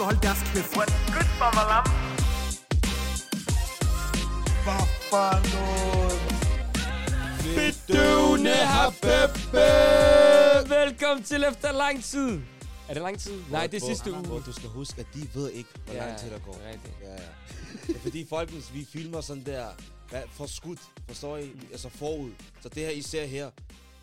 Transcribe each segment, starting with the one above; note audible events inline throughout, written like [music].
skal holde deres kæft. Good mamalam. Hvad for noget? Bedøvende har Peppe! Velkommen til efter lang tid. Er det lang tid? Nej, det er sidste uge. Hvor du skal huske, at de ved ikke, hvor lang tid der går. det er rigtigt. Ja, ja. Det er fordi folkens, vi filmer sådan der hvad, for skudt, forstår I? Altså forud. Så det her, I ser her,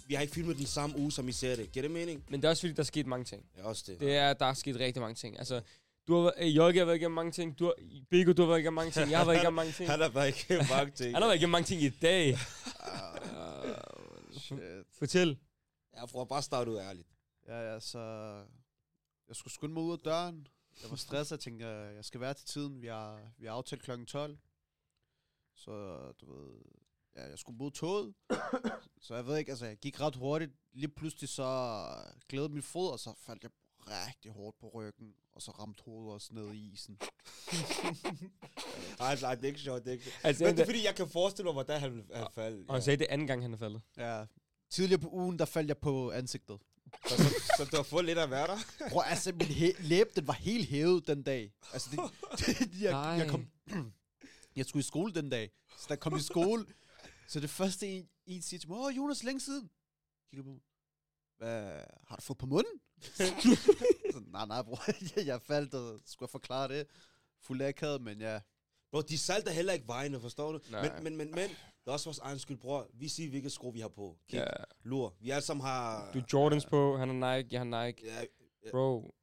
vi har ikke filmet den samme uge, som I ser det. Giver det mening? Men det er også fordi, der er sket mange ting. Ja, også det. Det er, der er sket rigtig mange ting. Altså, du har, været- øh, Jørgen har været igennem mange ting. Du har, Biggo, du har været igennem mange ting. Jeg har været igennem mange [laughs] ting. Han har bare ikke mange ting. Han har været igennem mange ting i dag. Shit. Fortæl. Jeg får bare starte ud ærligt. Ja, ja, så... Jeg skulle skynde mig ud af døren. Jeg var stresset. Jeg tænkte, jeg jeg skal være til tiden. Vi har, vi har aftalt kl. 12. Så, du ved... Ja, jeg skulle møde toget. så jeg ved ikke, altså, jeg gik ret hurtigt. Lige pludselig så glædede min fod, og så faldt jeg rigtig hårdt på ryggen. Og så ramte hovedet også ned i isen. [laughs] [laughs] Nej, nej, det er ikke sjovt, det er ikke sjovt. Altså, Men det er fordi, jeg kan forestille mig, hvordan han, han faldt. og han sagde, det anden gang, han er faldet. Ja. Tidligere på ugen, der faldt jeg på ansigtet. Så, så, så, du har fået lidt at være der? [laughs] Prøv, altså, min hæ- læbe, den var helt hævet den dag. Altså, det, det, jeg, jeg, Nej. kom, jeg skulle i skole den dag. Så da jeg kom i skole, så det første en, en siger til mig, åh, Jonas, længe siden. Kigger på mig. Hvad, har du fået på munden? [laughs] så, nej, nej, bror, [laughs] jeg faldt, og skulle jeg forklare det. Fuld akavet, men ja. Bro, de salter heller ikke vejene, forstår du? Nej. Men, men, men, men, det er også vores egen skyld, bror. Vi siger, hvilke sko vi har på. Kig, Ja. ja. lur. Vi alle sammen har... Du er Jordans på, han er Nike, jeg har Nike. Ja, Bro,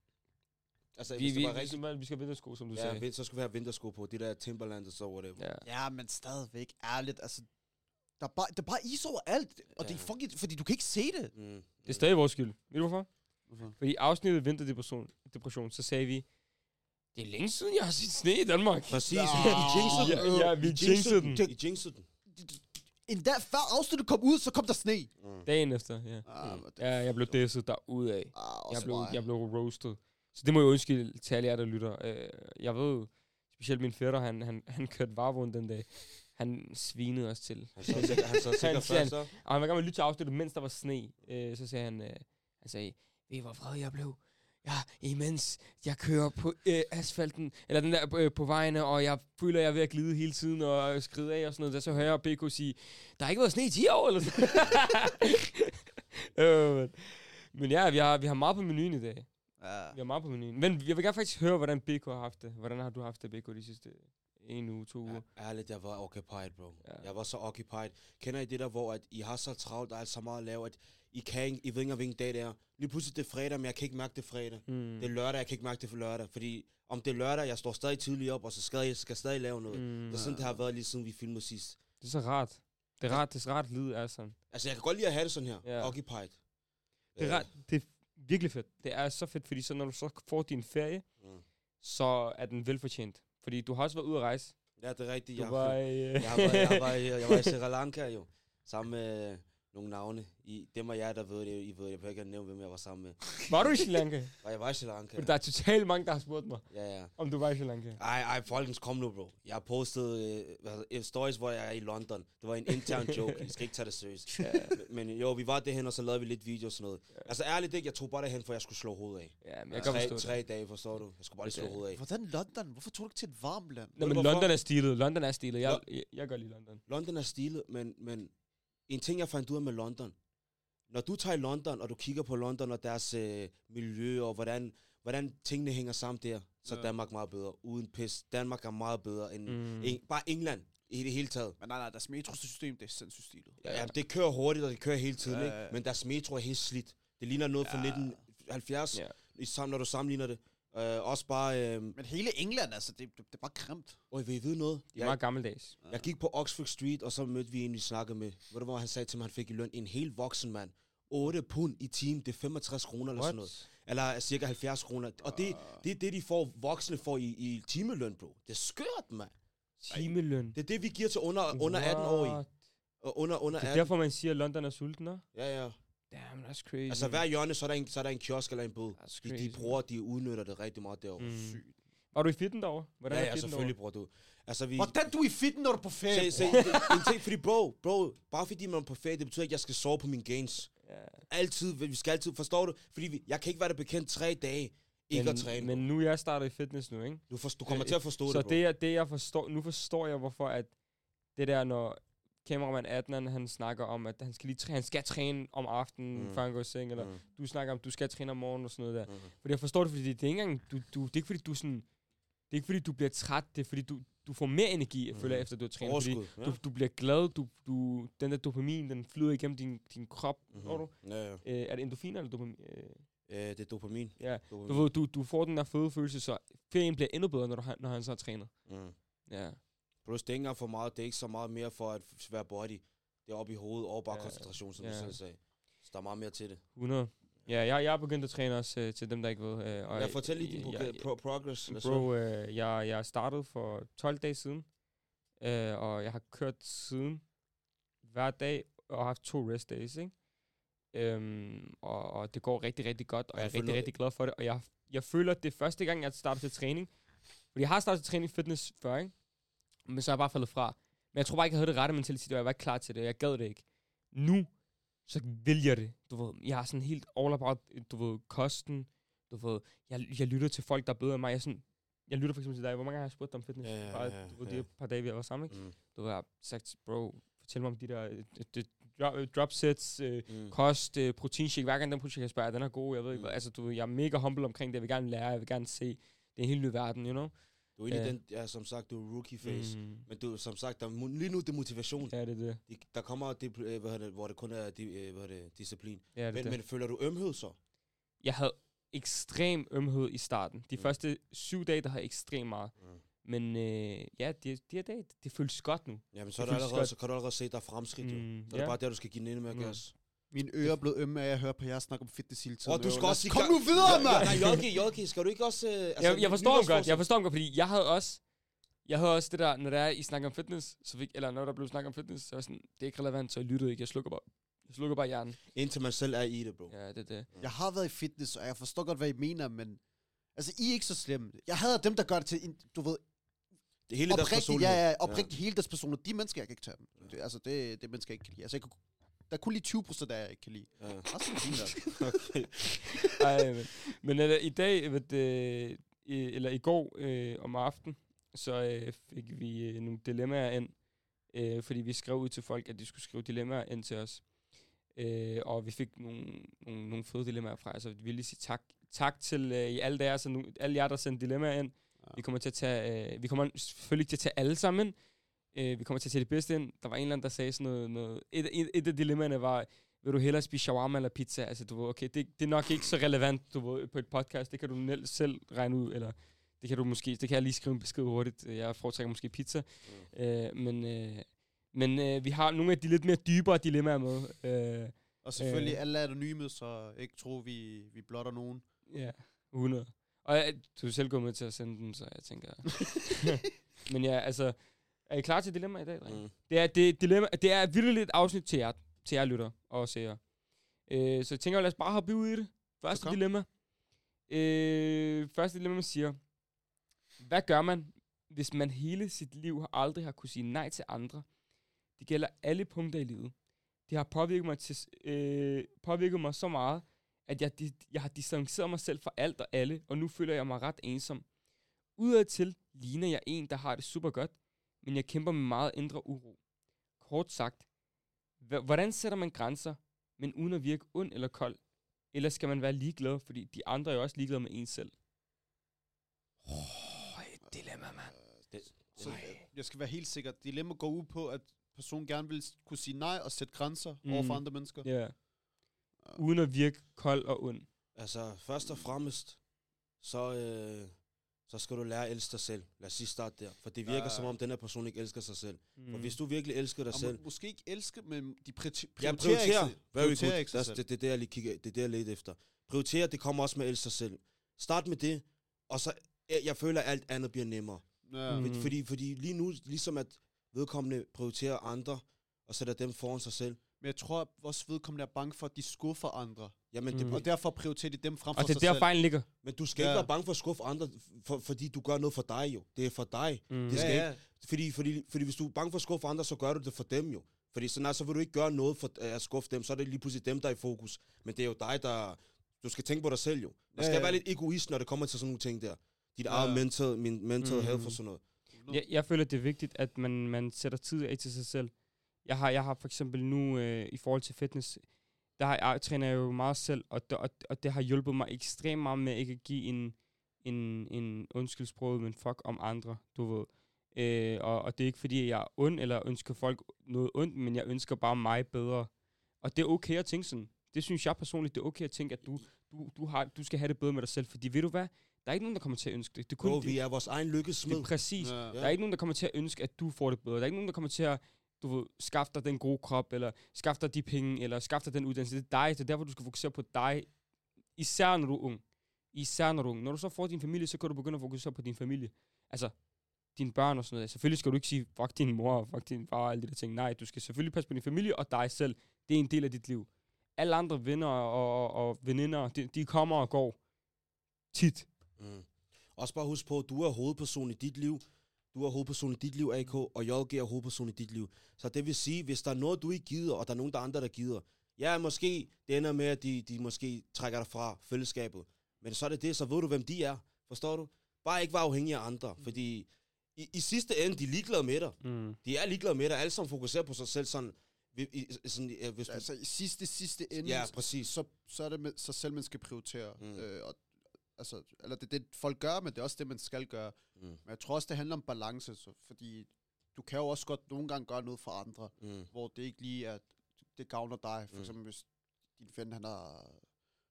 altså, vi, hvis vi, det var vi, rigtig... skal, vi skal vintersko, som du Ja, sagde. vin- så skulle vi have vintersko på. De der Timberland og så whatever. Ja. Ja, men stadigvæk, ærligt, altså, der er bare, der er bare is over alt, og det er Ja. fucking, fordi du kan ikke se det. Mm. Det er stadig vores skyld. Ved du hvorfor? Hvorfor? Fordi i afsnittet Vinterdepression, depression, så sagde vi, det er længe siden, jeg har set sne i Danmark. Præcis. Ja. I jinxede den. Ja, ja, vi jinxede den. I jinxede den. En dag før afsnittet kom ud, så kom der sne. Dagen efter, ja. Ah, Ja, jeg blev disset derudad. Ah, Jeg blev, jeg blev roasted. Så det må jeg undskylde til alle jer, der lytter. Øh, Jeg ved, specielt min fætter, han, han, han kørte varvogn den dag. Han svinede os til. Han så sikkert, først så. Og han var i gang med at lytte til afsnittet, mens der var sne. Øh, så sagde han, øh, han sagde, ved I hvor vred jeg blev? Ja, imens jeg kører på øh, asfalten, eller den der øh, på vejene, og jeg føler, jeg er ved at glide hele tiden og skride af og sådan noget. Der så hører jeg BK sige, der har ikke været sne i 10 år, eller sådan [laughs] øh, men, ja, vi har, vi har meget på menuen i dag. Ja. Vi har meget på menuen. Men jeg vil gerne faktisk høre, hvordan BK har haft det. Hvordan har du haft det, BK, de sidste en uge, to uger? Ja, ærligt, jeg var occupied, bro. Ja. Jeg var så occupied. Kender I det der, hvor at I har så travlt, der er så meget at lave, at I kan ikke, I ved ikke, hvilken dag det er. Lige pludselig det er fredag, men jeg kan ikke mærke det fredag. Mm. Det er lørdag, jeg kan ikke mærke det for lørdag. Fordi om det er lørdag, jeg står stadig tidligt op, og så skal jeg skal stadig lave noget. Mm. Det er sådan, det har været lige siden vi filmede sidst. Det er så rart. Det er rart, det er så rart, lyd er sådan. Altså, jeg kan godt lide at have det sådan her. Ja. Occupied. Det er, ret, det er virkelig fedt. Det er så fedt, fordi så når du så får din ferie, Mm. så er den velfortjent. Fordi du har også været ude at rejse. Ja, det er rigtigt. Du Jeg, var øh, jeg, var, jeg, var, jeg var i [laughs] Sri Lanka jo. Sammen med øh, nogle navne. I, dem og jeg, der ved det, I ved, jeg behøver ikke at nævne, hvem jeg var sammen med. [laughs] var du i Sri Lanka? Og jeg var i Sri Lanka. Fordi der er totalt mange, der har spurgt mig, Ja, ja. om du var i Sri Lanka. Ej, ej, folkens, kom nu, bro. Jeg har postet øh, det, stories, hvor jeg er i London. Det var en intern [laughs] joke. Jeg skal ikke tage det seriøst. Ja, Men jo, vi var derhen, og så lavede vi lidt video og sådan noget. Altså ærligt ikke, jeg tog bare derhen, for jeg skulle slå hovedet af. ja men jeg kan tre, tre det. dage, forstår du? Jeg skulle bare lige slå Ja. hovedet af. Hvordan London? Hvorfor tog du ikke til et varmt land? Nå, men? London er stilet. London er stilet. Jeg, jeg, jeg gør lige London. London er stilet, men, men en ting, jeg fandt ud af med London. Når du tager i London, og du kigger på London og deres øh, miljø, og hvordan, hvordan tingene hænger sammen der, så Ja. er Danmark meget bedre. Uden pis. Danmark er meget bedre end Mm. en, bare England i det hele taget. Men nej, nej, deres metrosystem, det er sindssygt stilet. Ja, ja, det kører hurtigt, og det kører hele tiden, Ja, ikke? ja. Men deres metro er helt slidt. Det ligner noget fra Ja. 1970, Ja. når du sammenligner det. Uh, også bare... Uh, Men hele England, altså, det, det, det er bare kremt. Øj, vil I vide noget? Det er meget gammeldags. jeg gik på Oxford Street, og så mødte vi en, vi snakkede med. Ved du, hvor han sagde til mig, han fik i løn en helt voksen mand. 8 pund i time, det er 65 kroner eller sådan noget. Eller cirka 70 kroner. Og det, det er det, de får, voksne får i, i timeløn, bro. Det er skørt, mand. Timeløn. Det er det, vi giver til under, under 18 år i. Og under, under Det er 18. derfor, man siger, at London er sulten? Ja, ja. Damn, that's crazy. Altså hver hjørne, så er der en, så er der en kiosk eller en båd. That's De, de bruger, de udnytter det rigtig meget derovre. Mm. Sygt. Var du i fitten derovre? Hvordan Ja, ja, selvfølgelig bruger du. Altså, vi... Hvordan du i fitten, når du er på ferie? Se, se, det, en ting, fordi bro, bro, bare fordi man er på ferie, det betyder ikke, at jeg skal sove på mine gains. Ja. Altid, vi skal altid, forstår du? Fordi vi, jeg kan ikke være der bekendt tre dage, ikke men, at træne. Men nu er jeg startet i fitness nu, ikke? du, for, du kommer øh, til at forstå Så det, bro. det, er, det jeg forstår, nu forstår jeg, hvorfor at det der, når kameramand Adnan, han snakker om, at han skal, lige træne, han skal træne om aftenen, Mm. mm. før han går i seng, eller Mm, du snakker om, du skal træne om morgenen og sådan noget der. mm. Fordi jeg forstår det, fordi det, det er ikke engang, du, du, det er ikke fordi, du sådan, det er ikke fordi, du bliver træt, det er fordi, du, du får mere energi, jeg Mm. føler, efter du har trænet. Fordi ja. du, du bliver glad, du, du, den der dopamin, den flyder igennem din, din krop, mm. Mhm. når du? Ja, ja. Øh, er det endorfin eller dopamin? Øh, Øh, det er dopamin. Ja, dopamin. du, du, du får den der fede følelse, så ferien bliver endnu bedre, når, du, har- når han så har trænet. Mm. Ja. Plus, det er ikke engang for meget. Det er ikke så meget mere for at være body. Det er oppe i hovedet og bare Ja, koncentration, som ja. du selv sagde. Så der er meget mere til det. 100. Ja, jeg, jeg er begyndt at træne også øh, til dem, der ikke ved. Øh, og Ja, fortæl lige din jeg- pro- pro- progress. Bro, øh, jeg, jeg startede for 12 dage siden, øh, og jeg har kørt siden hver dag, og haft to rest days, ikke? Øhm, og, og det går rigtig, rigtig godt, og Ja, jeg er for rigtig, rigtig glad for det. Og jeg, jeg føler, at det er første gang, jeg starter til træning. Fordi jeg har startet til træning fitness før, ikke? Men så er jeg bare faldet fra. Men jeg tror bare ikke, jeg havde det rette mentalitet, og jeg var ikke klar til det, jeg gad det ikke. Nu, så vil jeg det. Du ved, jeg har sådan helt all about, du ved, kosten. Du ved, jeg, jeg lytter til folk, der er bedre end mig. Jeg, sådan, jeg lytter for eksempel til dig. Hvor mange gange har jeg spurgt dig om fitness? Ja, ja, Bare, ja, du ved, ja. de par dage, vi har været sammen, ikke? Mm. Du ved, jeg har sagt, bro, fortæl mig om de der øh, de, drop, øh, drop sets, øh, Mm. kost, øh, proteinshake. Hver gang den proteinshake, jeg spørger, den er god, jeg ved ikke Mm. Altså, du jeg er mega humble omkring det. Jeg vil gerne lære, jeg vil gerne se. Det er en helt ny verden, you know? Du er i Ja. den, ja, som sagt, du er rookie face. Mm. Men du, som sagt, der, er lige nu det er motivation. Ja, det er det. De, der kommer, det, øh, hvad det, hvor det kun er di, øh, hvad det, disciplin. Ja, det, Men, det. men føler du ømhed så? Jeg havde ekstrem ømhed i starten. De Mm. første syv dage, der havde jeg ekstremt meget. Mm. Men øh, ja, de, de her dage, det føles godt nu. Jamen, så, er Det allerede, godt. så kan du allerede se, der er fremskridt, jo. Mm, Så er det bare der, du skal give den endnu mere Mm. gas. Mine ører er blevet ømme af at høre på jer snakke om fitness hele tiden. Og du skal også Kom nu videre, mand! Nej, JK, JK, skal du ikke også... Øh, altså, jeg, jeg forstår ham godt, jeg forstår ham godt, fordi jeg havde også, jeg havde også det der, når der er, I snakker om fitness, så fik, eller når der blev snakket om fitness, så var jeg sådan, det er ikke relevant, så jeg lyttede ikke, jeg slukker bare, jeg slukker bare hjernen. Indtil man selv er i det, bro. Ja, det er det. Jeg har været i fitness, og jeg forstår godt, hvad I mener, men... Altså, I er ikke så slemme. Jeg hader dem, der gør det til, du ved, Det hele deres oprigtigt, personlighed. ja, ja, oprigtigt hele deres personer. De mennesker, jeg kan ikke tage dem. Det, altså, det, det er mennesker, jeg ikke kan lide. Altså, jeg kan, der er kun lige 20 procent, der jeg ikke kan lide. Ja. Resten er fint nok. [laughs] Okay. Ej, men, men eller, i dag, ved i, eller i går øh, om aftenen, så øh, fik vi øh, nogle dilemmaer ind, øh, fordi vi skrev ud til folk, at de skulle skrive dilemmaer ind til os. Øh, og vi fik nogle, nogle, nogle fede dilemmaer fra, så vi vil lige sige tak, tak til øh, I alle, der, så nu, alle jer, der sendte dilemmaer ind. Ja. Vi kommer til at tage, øh, vi kommer selvfølgelig til at tage alle sammen. ind. Øh, vi kommer til at tage det bedste ind. Der var en eller anden, der sagde sådan noget, noget et, et, et af dilemmaerne var, vil du hellere spise shawarma eller pizza? Altså, du ved, okay, det, det er nok ikke så relevant, du ved, på et podcast. Det kan du selv regne ud, eller det kan du måske, det kan jeg lige skrive en besked hurtigt. Jeg foretrækker måske pizza. Mm. Øh, men øh, men øh, vi har nogle af de lidt mere dybere dilemmaer med. Øh, Og selvfølgelig, Øh. alle er anonyme, så ikke tro, vi, vi blotter nogen. ja, 100. Og øh, du er selv gået med til at sende dem, så jeg tænker... [laughs] men ja, altså, er I klar til dilemma i dag, drenge? Mm. Det er, det, dilemma, det er virkelig et afsnit til jer, til jer lytter og seere. Øh, så jeg tænker, lad os bare hoppe ud i det. Første dilemma. Øh, første dilemma siger, hvad gør man, hvis man hele sit liv har aldrig har kunne sige nej til andre? Det gælder alle punkter i livet. Det har påvirket mig, til, øh, påvirket mig så meget, at jeg, jeg har distanceret mig selv fra alt og alle, og nu føler jeg mig ret ensom. Udadtil ligner jeg en, der har det super godt, men jeg kæmper med meget indre uro. Kort sagt, hvordan sætter man grænser, men uden at virke ond eller kold? Eller skal man være ligeglad, fordi de andre er jo også ligeglade med en selv? Oh, et dilemma, mand. Det, Så øh, jeg skal være helt sikker. Dilemma går ud på, at personen gerne vil kunne sige nej og sætte grænser Mm. mm. over for andre mennesker. Ja. Ja. Uden at virke kold og ond. Altså, først og fremmest, så, øh, så skal du lære at elske dig selv. Lad os sige start der. For det virker Ja. som om, den her person ikke elsker sig selv. Mm. For hvis du virkelig elsker dig Og selv, må, måske ikke elske, men de prioriterer, Ja, prioriterer, prioriterer. ikke, prioriterer ikke sig Det, selv. det, det, er det, jeg lige kigger, det er det, jeg leder efter. Prioritere, det kommer også med at elske sig selv. Start med det, og så, jeg, jeg føler, at alt andet bliver nemmere. Ja. Mm. Fordi, fordi lige nu, ligesom at vedkommende prioriterer andre, og sætter dem foran sig selv, Men jeg tror, at vores vedkommende er bange for, at de skuffer andre. jamen Mm. det, Og derfor prioriterer de dem frem for Og det er sig der selv. fejlen ligger. men du skal Ja. ikke være bange for at skuffe andre, for, fordi du gør noget for dig jo. Det er for dig. Mm. Det skal ja, ja. Fordi, fordi, fordi hvis du er bange for at skuffe andre, så gør du det for dem jo. Fordi så, nej, så vil du ikke gøre noget for at skuffe dem, så er det lige pludselig dem, der er i fokus. Men det er jo dig, der... du skal tænke på dig selv jo. Ja, skal ja. være lidt egoist, når det kommer til sådan nogle ting der. Dit Ja. eget mental, min mental Mm. health og sådan noget. Jeg, jeg føler, det er vigtigt, at man, man sætter tid af til sig selv. Jeg har, jeg har for eksempel nu, øh, i forhold til fitness, der har, jeg træner jeg jo meget selv, og det, og, og det har hjulpet mig ekstremt meget med ikke at give en, en, en undskyldsprog, men fuck om andre, du ved. Øh, og, og det er ikke fordi, jeg er ond, eller ønsker folk noget ondt, men jeg ønsker bare mig bedre. Og det er okay at tænke sådan. Det synes jeg personligt, det er okay at tænke, at du, du, du, har, du skal have det bedre med dig selv. Fordi ved du hvad? Der er ikke nogen, der kommer til at ønske det. Det er kun Bro, vi er vores egen lykkes det er præcis. Ja. Der er ikke nogen, der kommer til at ønske, at du får det bedre. Der er ikke nogen, der kommer til at du ved, skaffe dig den gode krop, eller skaffe dig de penge, eller skaffe dig den uddannelse. Det er dig. Det er derfor, du skal fokusere på dig. Især når du er ung. Især når du er ung. Når du så får din familie, så kan du begynde at fokusere på din familie. Altså, dine børn og sådan noget. Selvfølgelig skal du ikke sige, fuck din mor, og fuck din far og alle de der ting. Nej, du skal selvfølgelig passe på din familie og dig selv. Det er en del af dit liv. Alle andre venner og, og, og veninder, de, de kommer og går. Tit. Mm. Også bare husk på, at du er hovedperson i dit liv. Du er hovedperson i dit liv, AK, og JG er hovedperson i dit liv. Så det vil sige, hvis der er noget, du ikke gider, og der er nogen, der er andre, der gider, ja, måske det ender med, at de, de måske trækker dig fra fællesskabet. Men så er det det, så ved du, hvem de er. Forstår du? Bare ikke være afhængig af andre, fordi i, i sidste ende, de er ligeglade med dig. Mm. De er ligeglade med dig. Alle sammen fokuserer på sig selv sådan... i- i- sådan ja, hvis du, Altså i sidste, sidste ende, ja, præcis. så, så er det med, sig selv, man skal prioritere. Mm. Mm. Øh, og, altså, eller det det, folk gør, men det er også det, man skal gøre. Mm. Men jeg tror også, det handler om balance, så, fordi du kan jo også godt nogle gange gøre noget for andre, Mm. hvor det ikke lige er, det gavner dig. For Mm. eksempel hvis din ven, han har,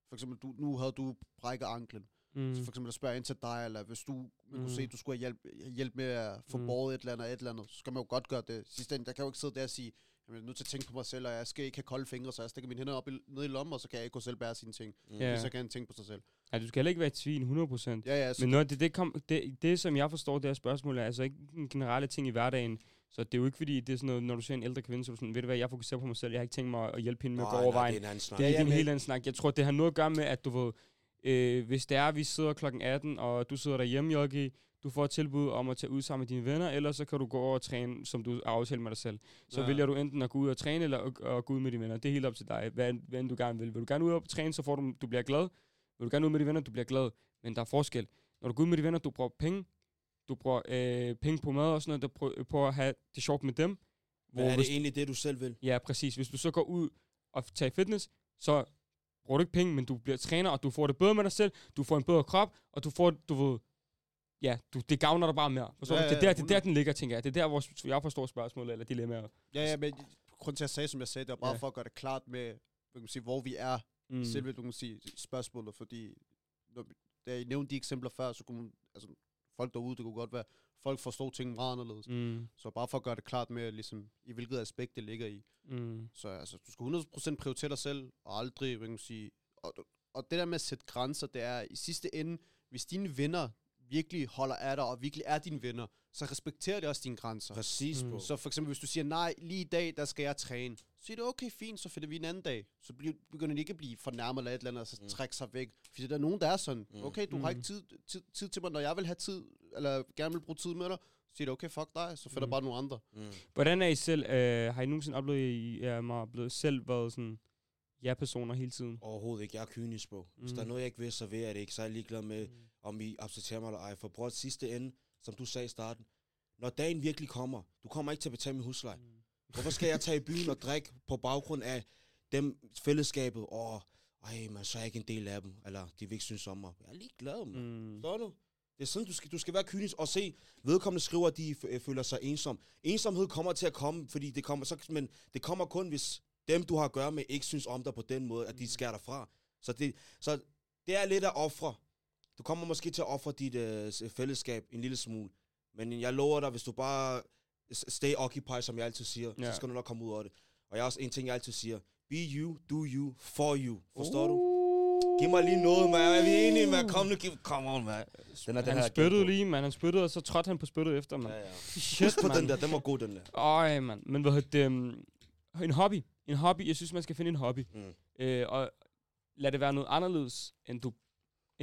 for eksempel du, nu havde du brækket anklen, Mm. så for eksempel at spørge ind til dig, eller hvis du man Mm. kunne se, at du skulle have hjælp, hjælp med at få Mm. mm. båret et eller andet, et eller andet, så skal man jo godt gøre det. Sidste ende, jeg kan jo ikke sidde der og sige, jamen, jeg er nødt til at tænke på mig selv, og jeg skal ikke have kolde fingre, så jeg stikker mine hænder op i, ned i lommen, og så kan jeg ikke gå selv bære sine ting. Mm. Ja. Så kan han tænke på sig selv. Ja, du skal heller ikke være et svin 100%. Ja, ja, så Men noget, det, det, kom, det, det, som jeg forstår, det her spørgsmål, er altså ikke en generelle ting i hverdagen. Så det er jo ikke fordi, det er sådan noget, når du ser en ældre kvinde, så er du sådan, ved du hvad, jeg fokuserer på mig selv, jeg har ikke tænkt mig at hjælpe hende med at gå over nej, vejen. det er en. Det er ikke ja, en helt anden snak. Jeg tror, det har noget at gøre med, at du ved, øh, hvis det er, vi sidder klokken 18, og du sidder derhjemme, Jogi, du får et tilbud om at tage ud sammen med dine venner, eller så kan du gå over og træne, som du aftalt med dig selv. Så ja. Vælger du enten at gå ud og træne, eller at, at gå ud med dine venner. Det er helt op til dig, hvad, hvad du gerne vil. Vil du gerne ud og træne, så får du, du bliver glad. Vil du gerne ud med dine venner, du bliver glad. Men der er forskel. Når du går ud med dine venner, du bruger penge. Du bruger øh, penge på mad og sådan noget, der prøver på at have det sjovt med dem. Men er hvis- det egentlig det, du selv vil? Ja, præcis. Hvis du så går ud og tager fitness, så bruger du ikke penge, men du bliver træner, og du får det bedre med dig selv, du får en bedre krop, og du får, du ved, ja, du, det gavner dig bare mere. Forstår Ja, du? Det er ja, der, det er der, 100. den ligger, tænker jeg. Det er der, hvor jeg forstår spørgsmålet, eller dilemmaer. Ja, ja, men grund til at jeg sagde, som jeg sagde, det var bare Ja. ja. for at gøre det klart med, kan man sige, hvor vi er, Mm. selve du kan sige, spørgsmålet, fordi når, da jeg nævnte de eksempler før, så kunne man, altså, folk derude, det kunne godt være, folk forstår ting meget anderledes. Mm. Så bare for at gøre det klart med, ligesom, i hvilket aspekt det ligger i. Mm. Så altså, du skal 100% prioritere dig selv, og aldrig, hvad kan man sige, og, og det der med at sætte grænser, det er i sidste ende, hvis dine venner virkelig holder af dig, og virkelig er dine venner, så respekterer de også dine grænser. Præcis, Mm. Så for eksempel, hvis du siger, nej, lige i dag, der skal jeg træne, så siger du, okay, fint, så finder vi en anden dag. Så bliver, begynder de ikke at blive fornærmet eller et eller andet, og så Mm. mm. trække sig væk. Fordi der er nogen, der er sådan, Mm. okay, du mm. har ikke tid, tid, tid til mig, når jeg vil have tid, eller gerne vil bruge tid med dig, så siger du, okay, fuck dig, så finder Mm. mm. bare nogle andre. Mm. Hvordan er I selv, øh, har I nogensinde oplevet, at I er mig blevet selv været sådan, ja-personer hele tiden? Overhovedet ikke. Jeg er kynisk, bro. Hvis Mm. der er noget, jeg ikke vil, så vil jeg det ikke. Så er jeg ligeglad med, om I accepterer mig eller ej. For bror, sidste ende, som du sagde i starten, når dagen virkelig kommer, du kommer ikke til at betale min husleje. Hvorfor skal jeg tage i byen og drikke på baggrund af dem fællesskabet? Åh, ej, man, så er jeg ikke en del af dem. Eller de vil ikke synes om mig. Jeg er ligeglad, man. Mm. Forstår du? Det er sådan, du skal, du skal være kynisk og se, vedkommende skriver, at de øh, føler sig ensom. Ensomhed kommer til at komme, fordi det kommer, så, men det kommer kun, hvis dem, du har at gøre med, ikke synes om dig på den måde, at de skærer dig fra. Så det, så det er lidt at ofre. Du kommer måske til at ofre dit øh, fællesskab en lille smule. Men jeg lover dig, hvis du bare stay occupied, som jeg altid siger, Ja. så skal du nok komme ud af det. Og jeg har også en ting, jeg altid siger. Be you, do you, for you. Forstår du? Giv mig lige noget, man. Er vi enige, man? Kom nu, giv, come on, man. Den er den han spyttede lige, man. Han spyttede, og så trådte han på spyttet efter, man. Ja, ja. Shit, Husk på mand. den der, den var god, den der. Øj, mand. Men hvad hedder um, En hobby. En hobby. Jeg synes, man skal finde en hobby. Mm. Øh, og lad det være noget anderledes, end du...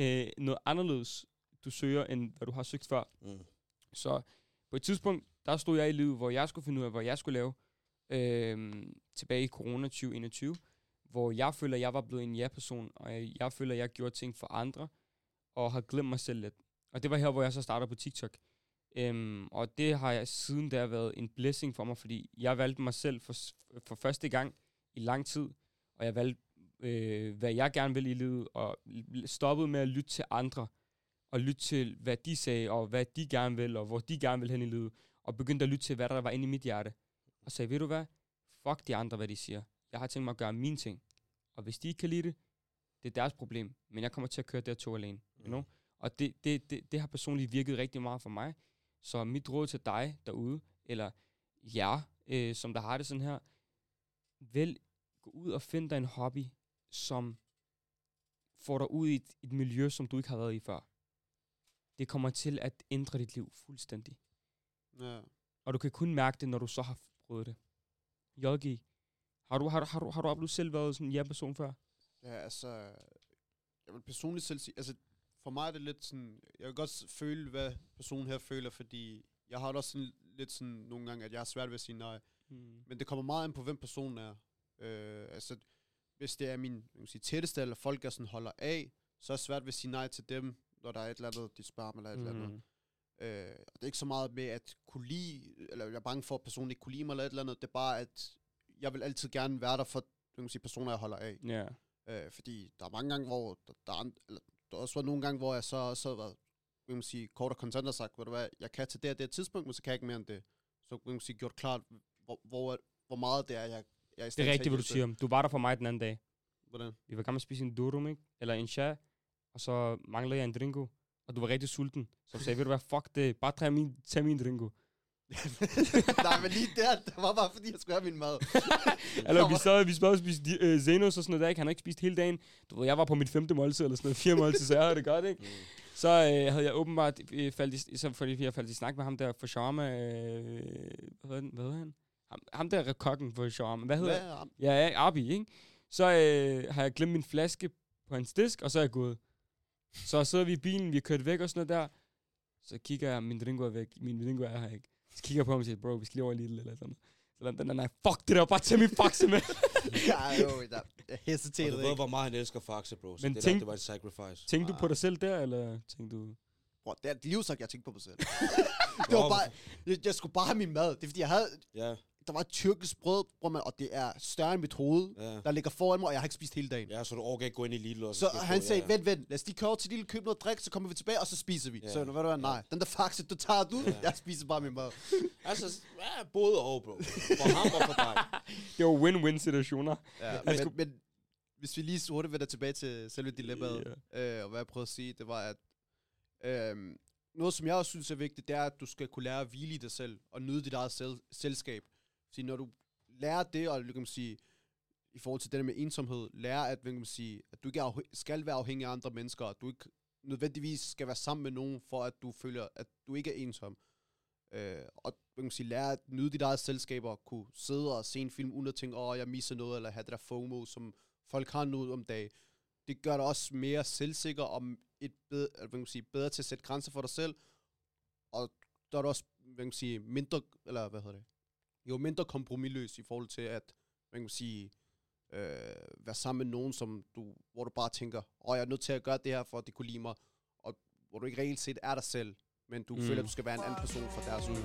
Øh, noget anderledes, du søger, end hvad du har søgt før. Mm. Så på et tidspunkt, der stod jeg i livet, hvor jeg skulle finde ud af, hvad jeg skulle lave. Øh, tilbage i corona 2021. hvor jeg føler, at jeg var blevet en ja-person, og jeg, jeg føler, at jeg gjorde ting for andre, og har glemt mig selv lidt. Og det var her, hvor jeg så starter på TikTok. Øhm, og det har jeg siden der været en blessing for mig, fordi jeg valgte mig selv for, for første gang i lang tid, og jeg valgte, øh, hvad jeg gerne vil i livet, og stoppede med at lytte til andre, og lytte til, hvad de sagde, og hvad de gerne vil, og hvor de gerne vil hen i livet, og begyndte at lytte til, hvad der var inde i mit hjerte. Og sagde, ved du hvad? Fuck de andre, hvad de siger. Jeg har tænkt mig at gøre mine ting. Og hvis de ikke kan lide det, det er deres problem. Men jeg kommer til at køre der to alene. You know? Og det, det, det, det har personligt virket rigtig meget for mig. Så mit råd til dig derude, eller jer, øh, som der har det sådan her, vel gå ud og find dig en hobby, som får dig ud i et, et miljø, som du ikke har været i før. Det kommer til at ændre dit liv fuldstændig. Ja. Og du kan kun mærke det, når du så har prøvet det. JG, har du, har, du, har, du, har du oplevet selv været sådan en ja-person før? Ja, altså... Jeg vil personligt selv sige... Altså, for mig er det lidt sådan... Jeg vil godt føle, hvad personen her føler, fordi jeg har det også sådan, lidt sådan nogle gange, at jeg har svært ved at sige nej. Mm. Men det kommer meget an på, hvem personen er. Øh, altså, hvis det er min jeg kan sige, tætteste, eller folk, jeg sådan holder af, så er det svært ved at sige nej til dem, når der er et eller andet, de spørger mig, eller et mm. eller andet. Mm. Øh, og det er ikke så meget med at kunne lide, eller jeg er bange for, at personen ikke kunne lide mig, eller et eller andet. Det er bare, at jeg vil altid gerne være der for kan sige, personer, jeg holder af. Ja. Øh, fordi der er mange gange, hvor der, der, er, eller, der er også været nogle gange, hvor jeg så, så været, kan man sige, kort og kontant og sagt, ved du hvad, jeg kan til det og det tidspunkt, men så kan jeg ikke mere end det. Så kan man sige, gjort klart, hvor, hvor, hvor meget det er, jeg, jeg er i Det er rigtigt, hvad du siger. Du var der for mig den anden dag. Hvordan? Vi var gammel at spise en durum, ikke? Eller en cha, og så manglede jeg en dringo. Og du var rigtig sulten. Så sagde, ved du hvad, fuck det, bare tag min, tag min dringo. [laughs] Nej, men lige der, det var bare fordi, jeg skulle have min mad. [laughs] Eller vi sad, vi sad og spiste uh, Zenos og sådan noget der, ikke? Han har ikke spist hele dagen. Du ved, jeg var på mit femte måltid eller sådan noget, fire måltid, så jeg havde det godt, ikke? Mm. Så øh, havde jeg åbenbart øh, faldt i, så fordi jeg faldt i snak med ham der for shawarma, øh, hvad hedder han? Ham, ham der er kokken for shawarma, hvad hedder Hvad? Ja, ja, Arbi, ikke? Så øh, har jeg glemt min flaske på hans disk, og så er jeg gået. Så sidder vi i bilen, vi har kørt væk og sådan noget der. Så kigger jeg, min dringo er væk, min dringo er her ikke. Så kigger jeg på ham og siger, bro, vi skal lige over i Lidl eller sådan noget. Så den, den, den, nej, fuck det der, bare tag min faxe med. [laughs] ja, jo, der, jeg Og hesiterede du ved, ikke. hvor meget han elsker Faxe, bro. Så Men det, tænk- der, det var et sacrifice. Tænkte du på dig selv der, eller tænkte du... Bro, det er et livsagt, jeg tænkte på mig selv. [laughs] det var bare, jeg, jeg skulle bare have min mad. Det er fordi, jeg havde, Ja, der var et tyrkisk brød, bror, man, og det er større end mit hoved, ja. der ligger foran mig, og jeg har ikke spist hele dagen. Ja, så du overgår ikke gå ind i Lidl og Så skal han sagde, ja. vent, vent, lad os lige køre til Lille, købe noget drik, så kommer vi tilbage, og så spiser vi. Ja. Så ved du hvad, nej, den der faxe, du tager du, Ja. jeg spiser bare min mad. [laughs] Altså, ja, både og, bro. For ham og for dig. [laughs] Det var win-win situationer. Ja, men, men, hvis vi lige hurtigt vender tilbage til selve dilemmaet, øh, og hvad jeg prøvede at sige, det var, at øh, noget, som jeg også synes er vigtigt, det er, at du skal kunne lære at hvile i dig selv, og nyde dit eget sel- selskab. Så når du lærer det, og kan man sige, i forhold til det der med ensomhed, lære, at, kan man sige, at du ikke afhæ- skal være afhængig af andre mennesker, at du ikke nødvendigvis skal være sammen med nogen, for at du føler, at du ikke er ensom. Øh, og kan man sige, lære at nyde dit eget selskab, og kunne sidde og se en film, uden at tænke, åh, jeg misser noget, eller have det der FOMO, som folk har nu om dagen. Det gør dig også mere selvsikker, og et bedre, hvad kan man sige, bedre til at sætte grænser for dig selv, og der er du også, hvad kan man sige, mindre, eller hvad hedder det, jo mindre kompromilløs i forhold til at, hvad kan man sige, øh, være sammen med nogen, som du, hvor du bare tænker, åh, jeg er nødt til at gøre det her, for at de kunne lide mig, og hvor du ikke reelt set er dig selv, men du Mm. føler, at du skal være en anden person for deres ude.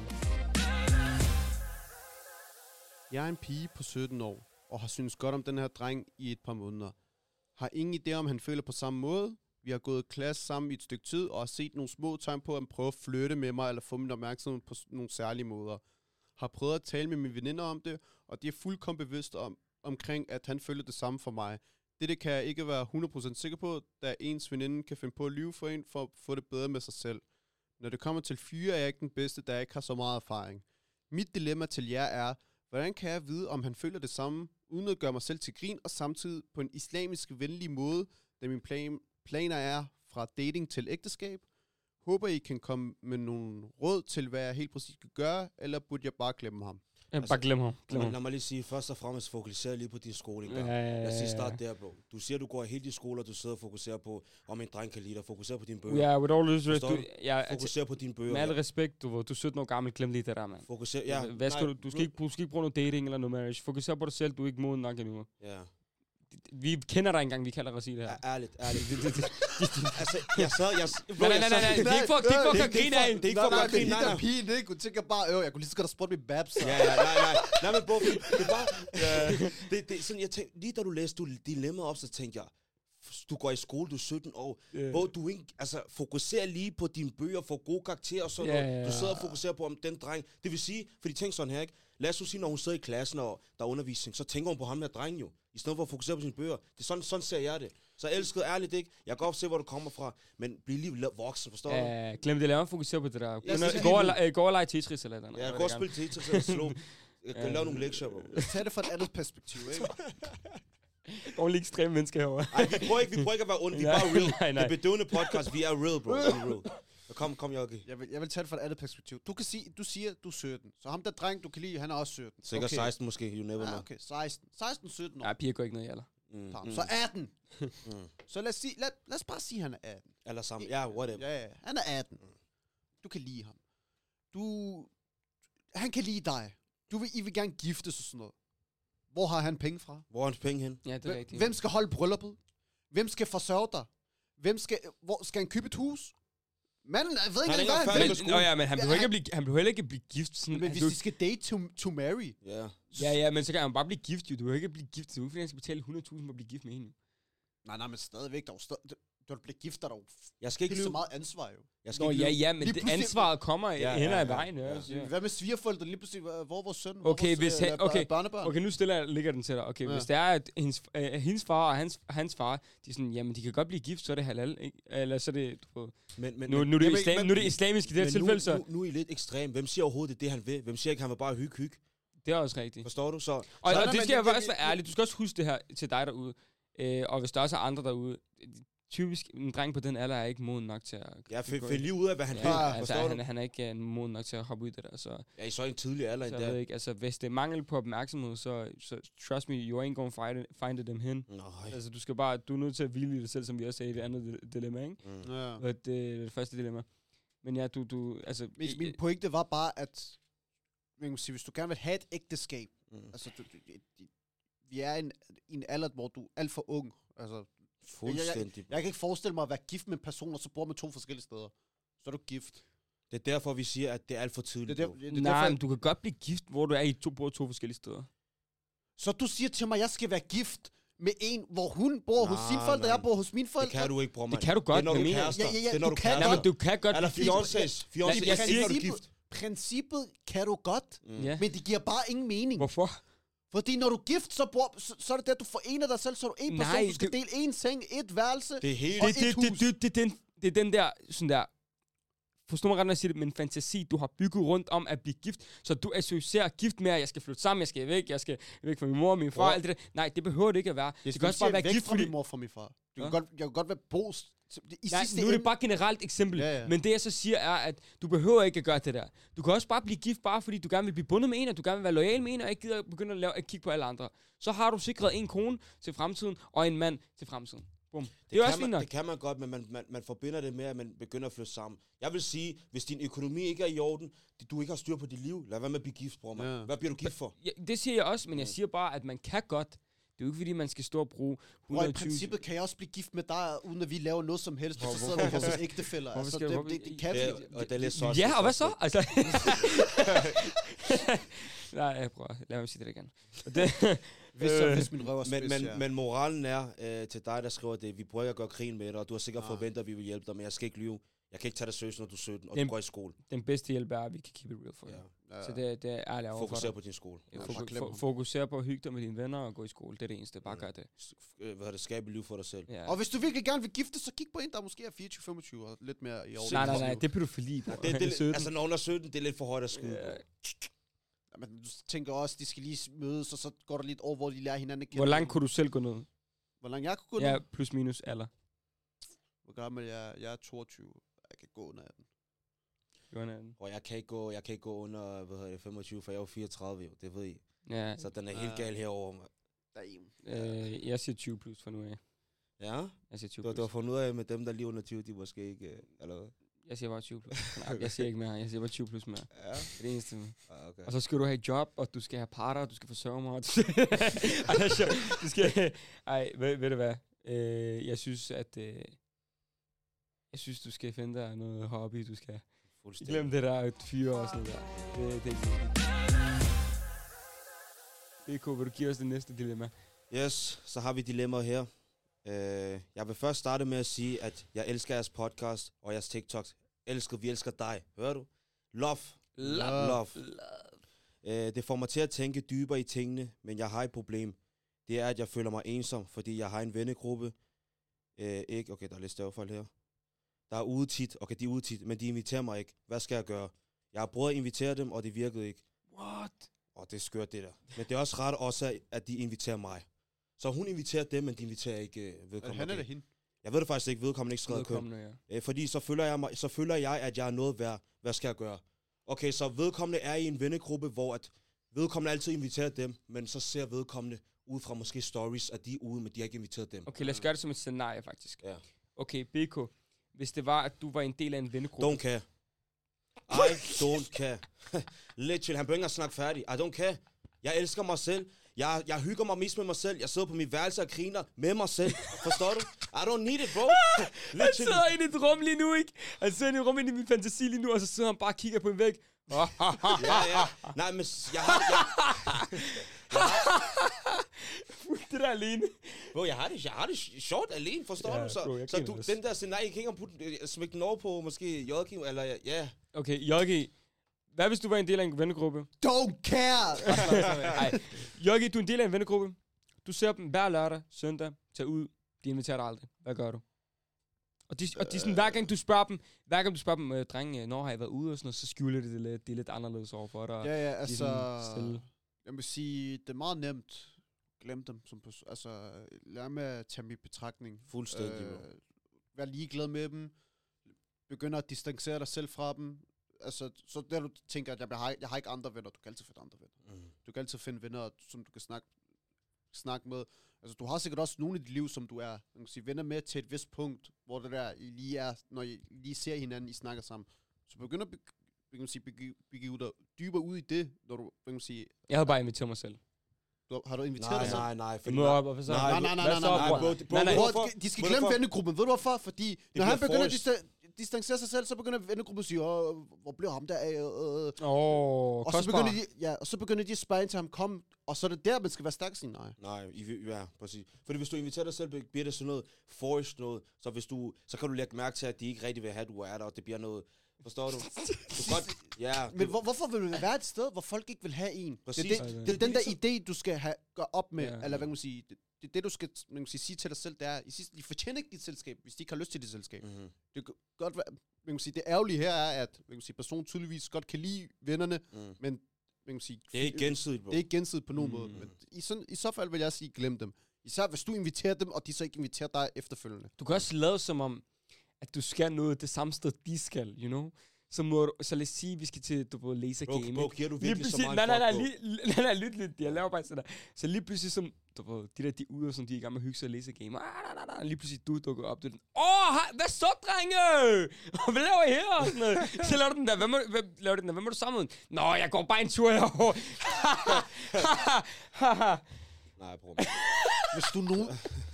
Jeg er en pige på 17 år, og har syntes godt om den her dreng i et par måneder. Har ingen idé om, han føler på samme måde. Vi har gået klasse sammen i et stykke tid, og har set nogle små tegn på, at han prøver at flytte med mig, eller få min opmærksomhed på nogle særlige måder. Har prøvet at tale med mine veninder om det, og de er fuldkommen bevidst om, omkring, at han føler det samme for mig. Dette kan jeg ikke være 100% sikker på, da ens veninde kan finde på at lyve for en, for at få det bedre med sig selv. Når det kommer til fyre, er jeg ikke den bedste, da jeg ikke har så meget erfaring. Mit dilemma til jer er, hvordan kan jeg vide, om han føler det samme, uden at gøre mig selv til grin, og samtidig på en islamisk venlig måde, da min plan, planer er fra dating til ægteskab? Håber, I kan komme med nogle råd til, hvad jeg helt præcis skal gøre, eller burde jeg bare glemme ham? Ja, Altså, bare glem ham. Glem Lad, ham. lad mig lige sige, først og fremmest fokuser lige på din skole. Ja, Ja, ja, ja, Lad os lige starte der, bro. Du siger, du går i hele din skole, og du sidder og fokuserer på, om en dreng kan lide dig. Fokuser på dine bøger. Ja, with all respect, du, ja, altså, Fokuser på dine bøger. med al respekt, du du er 17 år gammel, glem lige det der, mand. Fokuser, ja. Hvad skal nej, du, du, skal ikke, du skal ikke bruge noget dating eller noget marriage. Fokuser på dig selv, du er ikke moden nok endnu. Ja. Vi kender dig engang, vi kalder Rasil her. Ja, ærligt, ærligt. Det, det, det, [laughs] altså, jeg sad... Jeg, Nej, nej, nej, nej, nej, det er ikke for, det er ikke for at det- det er grine af. det er ikke for at nej, gøre det er der nej. er ikke? Hun tænker bare, øh, jeg kunne lige så godt have spurgt min babs. så. Ja, ja, nej, nej. Nej, men bro, det er bare... [laughs] Det, det, sådan, jeg tænkte, lige da du læste du dilemmaet op, så tænkte jeg, du går i skole, du er 17 år. Ja. Hvor du ikke, altså, fokuserer lige på dine bøger, får gode karakterer og sådan Ja, noget. Du sidder og fokuserer på, om den dreng... Det vil sige, for de tænker sådan her, ikke? Lad os sige, når hun sidder i klassen, og der er undervisning, så tænker hun på ham her dreng jo. I stedet for at fokusere på sine bøger. Det er sådan, sådan ser jeg det. Så jeg elskede ærligt ikke. Jeg kan godt se, hvor du kommer fra, men bliv lige voksen, forstår du? Ja, glem det, lad mig fokusere på det der. Os Gå gå og gå og lege Tetris eller noget. Ja, jeg kan godt spille Tetris eller slå. [laughs] Jeg kan Ja. lave nogle lektier, bro. Tag det fra et andet perspektiv, ikke? [laughs] Lige ekstreme mennesker herovre. Ej, vi prøver ikke, vi prøver ikke at være onde, vi er bare real. nej, nej. Det er bedøvende podcast, vi er real, bro. Vi er real. Kom, kom, Jokke. Jeg vil, jeg vil tage det fra et andet perspektiv. Du kan sige, du siger, du er 17. Så ham der dreng, du kan lide, han er også 17. Sikkert okay. 16 måske, you never Ja, know. okay, 16. 16, 17 år. Nej, piger går ikke noget i alder. Mm, Ja, mm, Så 18. [laughs] mm. Så lad os, sige, lad, lad os bare sige, at han er 18. Eller sammen. Ja, whatever. Ja, ja, han er 18. Du kan lide ham. Du... Han kan lide dig. Du vil, I vil gerne giftes og sådan noget. Hvor har han penge fra? Hvor er hans penge hen? Ja, det er Hvem, rigtigt. hvem skal holde brylluppet? Hvem skal forsørge dig? Hvem skal, hvor skal han købe et hus? Manden, jeg ved ikke Han hvad han vil. nå ja, men han Ja, behøver, ikke at blive, han behøver heller ikke at blive gift. Sådan, Men han, hvis du, de skal date to, to marry, Ja. ja, ja, men så kan han bare blive gift, jo. Du behøver ikke at blive gift. Ikke, fordi han skal betale 100.000 for at blive gift med hende. Nej, nej, men stadigvæk, der er jo stadig, du bliver gift, der er der jo Jeg skal ikke ikke så lyve. meget ansvar jo. Jeg skal Nå, ikke ja, ja, men det, ansvaret kommer Ja, ja, ja, hen ad ja, vejen. Ja, ja. ja. Hvad med svigerforældre lige pludselig? Hvor er vores søn? Okay, hvor hvis vores, han- øh, okay, børnebørn? Okay, nu stiller jeg, ligger den til dig. Okay, Ja. ja. hvis det er, at hendes, øh, hendes far og hans, hans far, de er sådan, jamen, de kan godt blive gift, så er det halal, ikke? Eller så er det, du ved, Men, men, nu, nu, er det Jamen, islam, men- nu er det islamisk i det her tilfælde, så nu, nu, er I lidt ekstrem. Hvem siger overhovedet, det er det, han vil? Hvem siger ikke, han vil bare hygge, hygge? det er også rigtigt. Forstår du? Så, Og, Så og er det skal jeg også være ærlig. Du skal også huske det her til dig derude. Øh, og hvis der også er andre derude, typisk en dreng på den alder er ikke moden nok til at... ja, gå find, ind. find lige ud af, hvad han Ja, vil. altså, Forstår han, du? han er ikke uh, moden nok til at hoppe ud i det der, så, Ja, i så en tidlig alder så end jeg ved ikke, altså hvis det er mangel på opmærksomhed, så, så trust me, you ain't gonna find it, find it them hen. Nej. Altså du skal bare, du er nødt til at hvile i dig selv, som vi også sagde i det andet di- dilemma, ikke? Mm. Ja. Og det, det første dilemma. Men ja, du, du, altså... Min, min pointe var bare, at man kan sige, hvis du gerne vil have et ægteskab, Mm. altså, du, du, du, vi er i en, i en alder, hvor du er alt for ung. Altså, Fuldstændig. jeg kan ikke forestille mig at være gift med en person, og så bor med to forskellige steder. Så er du gift. Det er derfor, vi siger, at det er alt for Det tidligt. er der, det er Nej, derfor, men du kan godt blive gift, hvor du er i to, bor to forskellige steder. Så du siger til mig, at jeg skal være gift med en, hvor hun bor hos Nej, sine forældre, og jeg bor hos mine Det forældre? kan du ikke, bror. Det kan du godt, Det er, når du kærester. Ja, ja, ja, Det er, når du du kan kærester. Nej, men du kan godt Eller fiancés. Fiancés, Jeg jeg er. Princippet kan du godt, Mm. Ja. men det giver bare ingen mening. Hvorfor? Fordi når du er gift, så, bor, så, så er det der, du forener dig selv, så er du en person, Nej, du skal det- dele en seng, et værelse. Det er helt... Og det, et det, hus. det, det, det, den, det er den der, sådan der, forstå mig ret, når jeg siger det, men fantasi, du har bygget rundt om at blive gift, så du associerer gift med, at jeg skal flytte sammen, jeg skal væk, jeg skal væk fra min mor og min far, alt det der. Nej, det behøver det ikke at være. Det, det kan også bare være væk gift, fra min mor og fra min far. Du kan Hva? godt, jeg kan godt være bo... I Nej, sidste nu er det bare generelt eksempel. Ja, ja. Men det jeg så siger er, at du behøver ikke at gøre det der. Du kan også bare blive gift, bare fordi du gerne vil blive bundet med en, og du gerne vil være lojal med en, og ikke gider begynde at, lave, at kigge på alle andre. Så har du sikret en kone til fremtiden, og en mand til fremtiden. Bum. Det, det er kan også man, nok. Det kan man godt, men man, man, man forbinder det med, at man begynder at flytte sammen. Jeg vil sige, hvis din økonomi ikke er i orden, du ikke har styr på dit liv, lad være med at blive gift, bror, man. Ja. Hvad bliver du gift for? Ja, det siger jeg også, men jeg Mm. siger bare, at man kan godt. Det er jo ikke, fordi man skal stå og bruge Bror, i 120... princippet kan jeg også blive gift med dig, uden at vi laver noget som helst, og så sidder vi her som ægtefæller. hvorfor Altså, det, det, det kan vi. Er- og det er så Ja, og hvad så? Altså... [laughs] Nej, jeg prøver. Lad mig sige det igen. Og det, [laughs] Hvis, øh, Øh, hvis min røv er Men, spids, men, ja. men moralen er øh, til dig, der skriver det, vi prøver at gøre krigen med dig, og du har sikkert Ah. forventet, at vi vil hjælpe dig, men jeg skal ikke lyve. Jeg kan ikke tage dig seriøst, når du er 17, og Dem- du går i skole. den bedste hjælp er, at vi kan keep it real for Ja. ja. Så det, det er ærligt overfor Fokuser dig. på din skole. Ja, Ja, fokuser på at hygge dig med dine venner og gå i skole. Det er det eneste. Bare Mm. gør det. Øh, Hvad er det? Skabe liv for dig selv. Ja. Og hvis du virkelig gerne vil gifte, så kig på en, der måske er 24-25 og lidt mere i år. Nej, nej, nej. Det er pædofili, bror. Det, det, [laughs] 17. altså, når hun er 17, det er lidt for højt at skyde. Ja. Men du tænker også, de skal lige mødes, og så går der lidt over, hvor de lærer hinanden at. Hvor langt kunne du selv gå ned? Hvor langt jeg kunne gå Ja, ja. plus minus alder. Hvor gammel jeg er? Jeg er 22. Gå under 18. Johan Og jeg kan ikke gå, jeg kan ikke gå under hvad hedder det, 25, for jeg er jo 34, jo. det ved I. Ja, Så den er helt Ah. gal herovre. Damn. øh, jeg siger 20 plus for nu af. Ja? Jeg siger 20 Du, du har plus. fundet ud af med dem, der er lige under 20, de måske ikke... øh, Eller hvad? Jeg siger bare 20 plus. Nej, jeg siger ikke mere. Jeg siger bare 20 plus mere. Ja. Det er det eneste. Ah, okay. Og så skal du have job, og du skal have parter, og du skal forsørge mig. og Du skal, [laughs] ej, er du skal, ej ved, ved du hvad? Øh, jeg synes, at... Øh, jeg synes, du skal finde dig noget hobby, du skal... Fuldstændig. Glem det der fyre og sådan der. Det, det er ikke det. BK, vil du give os det næste dilemma? Yes, så har vi dilemmaet her. Uh, jeg vil først starte med at sige, at jeg elsker jeres podcast og jeres TikToks. Elsker, vi elsker dig. Hører du? Love. Love. Love. Uh, det får mig til at tænke dybere i tingene, men jeg har et problem. Det er, at jeg føler mig ensom, fordi jeg har en vennegruppe. Uh, ikke, okay, der er lidt stavefejl her. Der er ude tit, okay, de er ude tit, men de inviterer mig ikke. Hvad skal jeg gøre? Jeg har prøvet at invitere dem, og det virkede ikke. What? Og det er skørt, det der. Men det er også ret også, at de inviterer mig. Så hun inviterer dem, men de inviterer ikke øh, Er det vedkommende. han eller hende? Jeg ved det faktisk ikke, vedkommende ikke skrevet køn. Vedkommende, ja. Øh, fordi så føler, jeg mig, så føler jeg, at jeg er noget værd. Hvad skal jeg gøre? Okay, så vedkommende er i en vennegruppe, hvor at vedkommende altid inviterer dem, men så ser vedkommende ud fra måske stories, at de er ude, men de har ikke inviteret dem. Okay, lad os gøre det som et scenarie, faktisk. Ja. Okay, BK. Hvis det var, at du var en del af en vennegruppe. Don't care. I don't care. [laughs] Literally, han begynder at snakke færdig. I don't care. Jeg elsker mig selv. Jeg, jeg hygger mig mest med mig selv. Jeg sidder på mit værelse og griner med mig selv. Forstår du? I don't need it, bro. [laughs] Han sidder inde i et rum lige nu, ikke? Han sidder inde i et rum inde i min fantasi lige nu, og så sidder han bare og kigger på en væg. [laughs] Ja, ja. Nej, men jeg har, jeg, det der alene. Bro, jeg har det, jeg har det sjovt alene, forstår Ja, du? Så, bro, så du, den der scenarie, kan ikke putte, øh, smække den over på måske Joachim, eller ja. Okay, Joggi. Hvad hvis du var en del af en vennegruppe? Don't care! [laughs] Nej, du er en del af en vennegruppe. Du ser dem hver lørdag, søndag, tager ud. De inviterer dig aldrig. Hvad gør du? Og de, og de sådan, hver gang du spørger dem, hver gang du spørger dem, øh, drenge, når har I været ude og sådan noget, så skjuler de det lidt, det er lidt anderledes over for dig. ja, ja, De altså... sådan stille. Jeg vil sige, det er meget nemt. Glem dem som. Altså, lad med at tage dem i betragtning. Fuldstændig, bro. vær ligeglad med dem. Begynder at distancere dig selv fra dem. Altså, så der du tænker, at jeg har, jeg har ikke andre venner. Du kan altid finde andre venner. Mm. Du kan altid finde venner, som du kan snakke, snakke med. Altså, du har sikkert også nogle i dit liv, som du er man kan sige, venner med til et vist punkt, hvor det der, I lige er, når I lige ser hinanden, I snakker sammen. Så begynd at begive, man kan sige, begive, begive dig dybere ud i det, når du, man kan sige, Jeg havde bare inviteret mig selv. Du, har du inviteret Nej, dig selv? nej, nej. Fordi. Nej, Nej, nej, nej, nej, nej, bror? bro, det- bro, Nej, nej. at- de skal glemme hvorfor? vennegruppen. Ved du hvorfor? Fordi når bliver han begynder at forrest. dista- distancere sig selv, så begynder vennegruppen at sige, Åh, hvor blev ham der af? Øh, øh. Oh, Og så begynder de, ja, og så begynder de at spørge ind til ham, kom, og så er det der, man skal være stærk sin nej. Nej, I, ja, præcis. Fordi hvis du inviterer dig selv, bliver det sådan noget forced noget. Så, hvis du, så kan du lægge mærke til, at de ikke rigtig vil have, at du er der, og det bliver noget... Forstår du? Du kan godt... [laughs] Ja, Men hvor, hvorfor vil man være et sted, hvor folk ikke vil have en? Præcis. Det, er det, det er den der idé, du skal have, gøre op med, Ja. ja. eller hvad kan man sige, det, det det, du skal man kan sige, sige til dig selv, det er, i sidste, de fortjener ikke dit selskab, hvis de ikke har lyst til dit selskab. Mm. mm-hmm. Det kan godt være, man kan sige, det ærgerlige her er, at man kan sige, personen tydeligvis godt kan lide vennerne, mm. men man kan sige, Det er ikke gensidigt, bro. Det er ikke gensidigt på nogen mm. måde. Men i, sådan, I så fald vil jeg sige, glem dem. Især hvis du inviterer dem, og de så ikke inviterer dig efterfølgende. Du kan også lade som om, at du skal noget det samme sted, de skal, you know? Så, må du, så lad os sige, at vi skal til, du ved, laser Bro, game, bro, ikke? giver du virkelig så meget nej, nej, nej, bro? lige, [laughs] nej, nej, lyt lidt, jeg laver bare sådan der. Så lige pludselig som, du ved, de der, de er ude, sådan, de er i gang med at hygge sig og læse game. Ah, nej, nej, nej, lige pludselig du dukker op, du er den, åh, hej, hvad så, drenge? [laughs] hvad laver I her? Og sådan noget. Så laver du den der, hvad, må, hvad laver du den der, hvad må du sammen med? Nå, jeg går bare en tur herovre. [laughs] Nej, bro. Hvis du nu...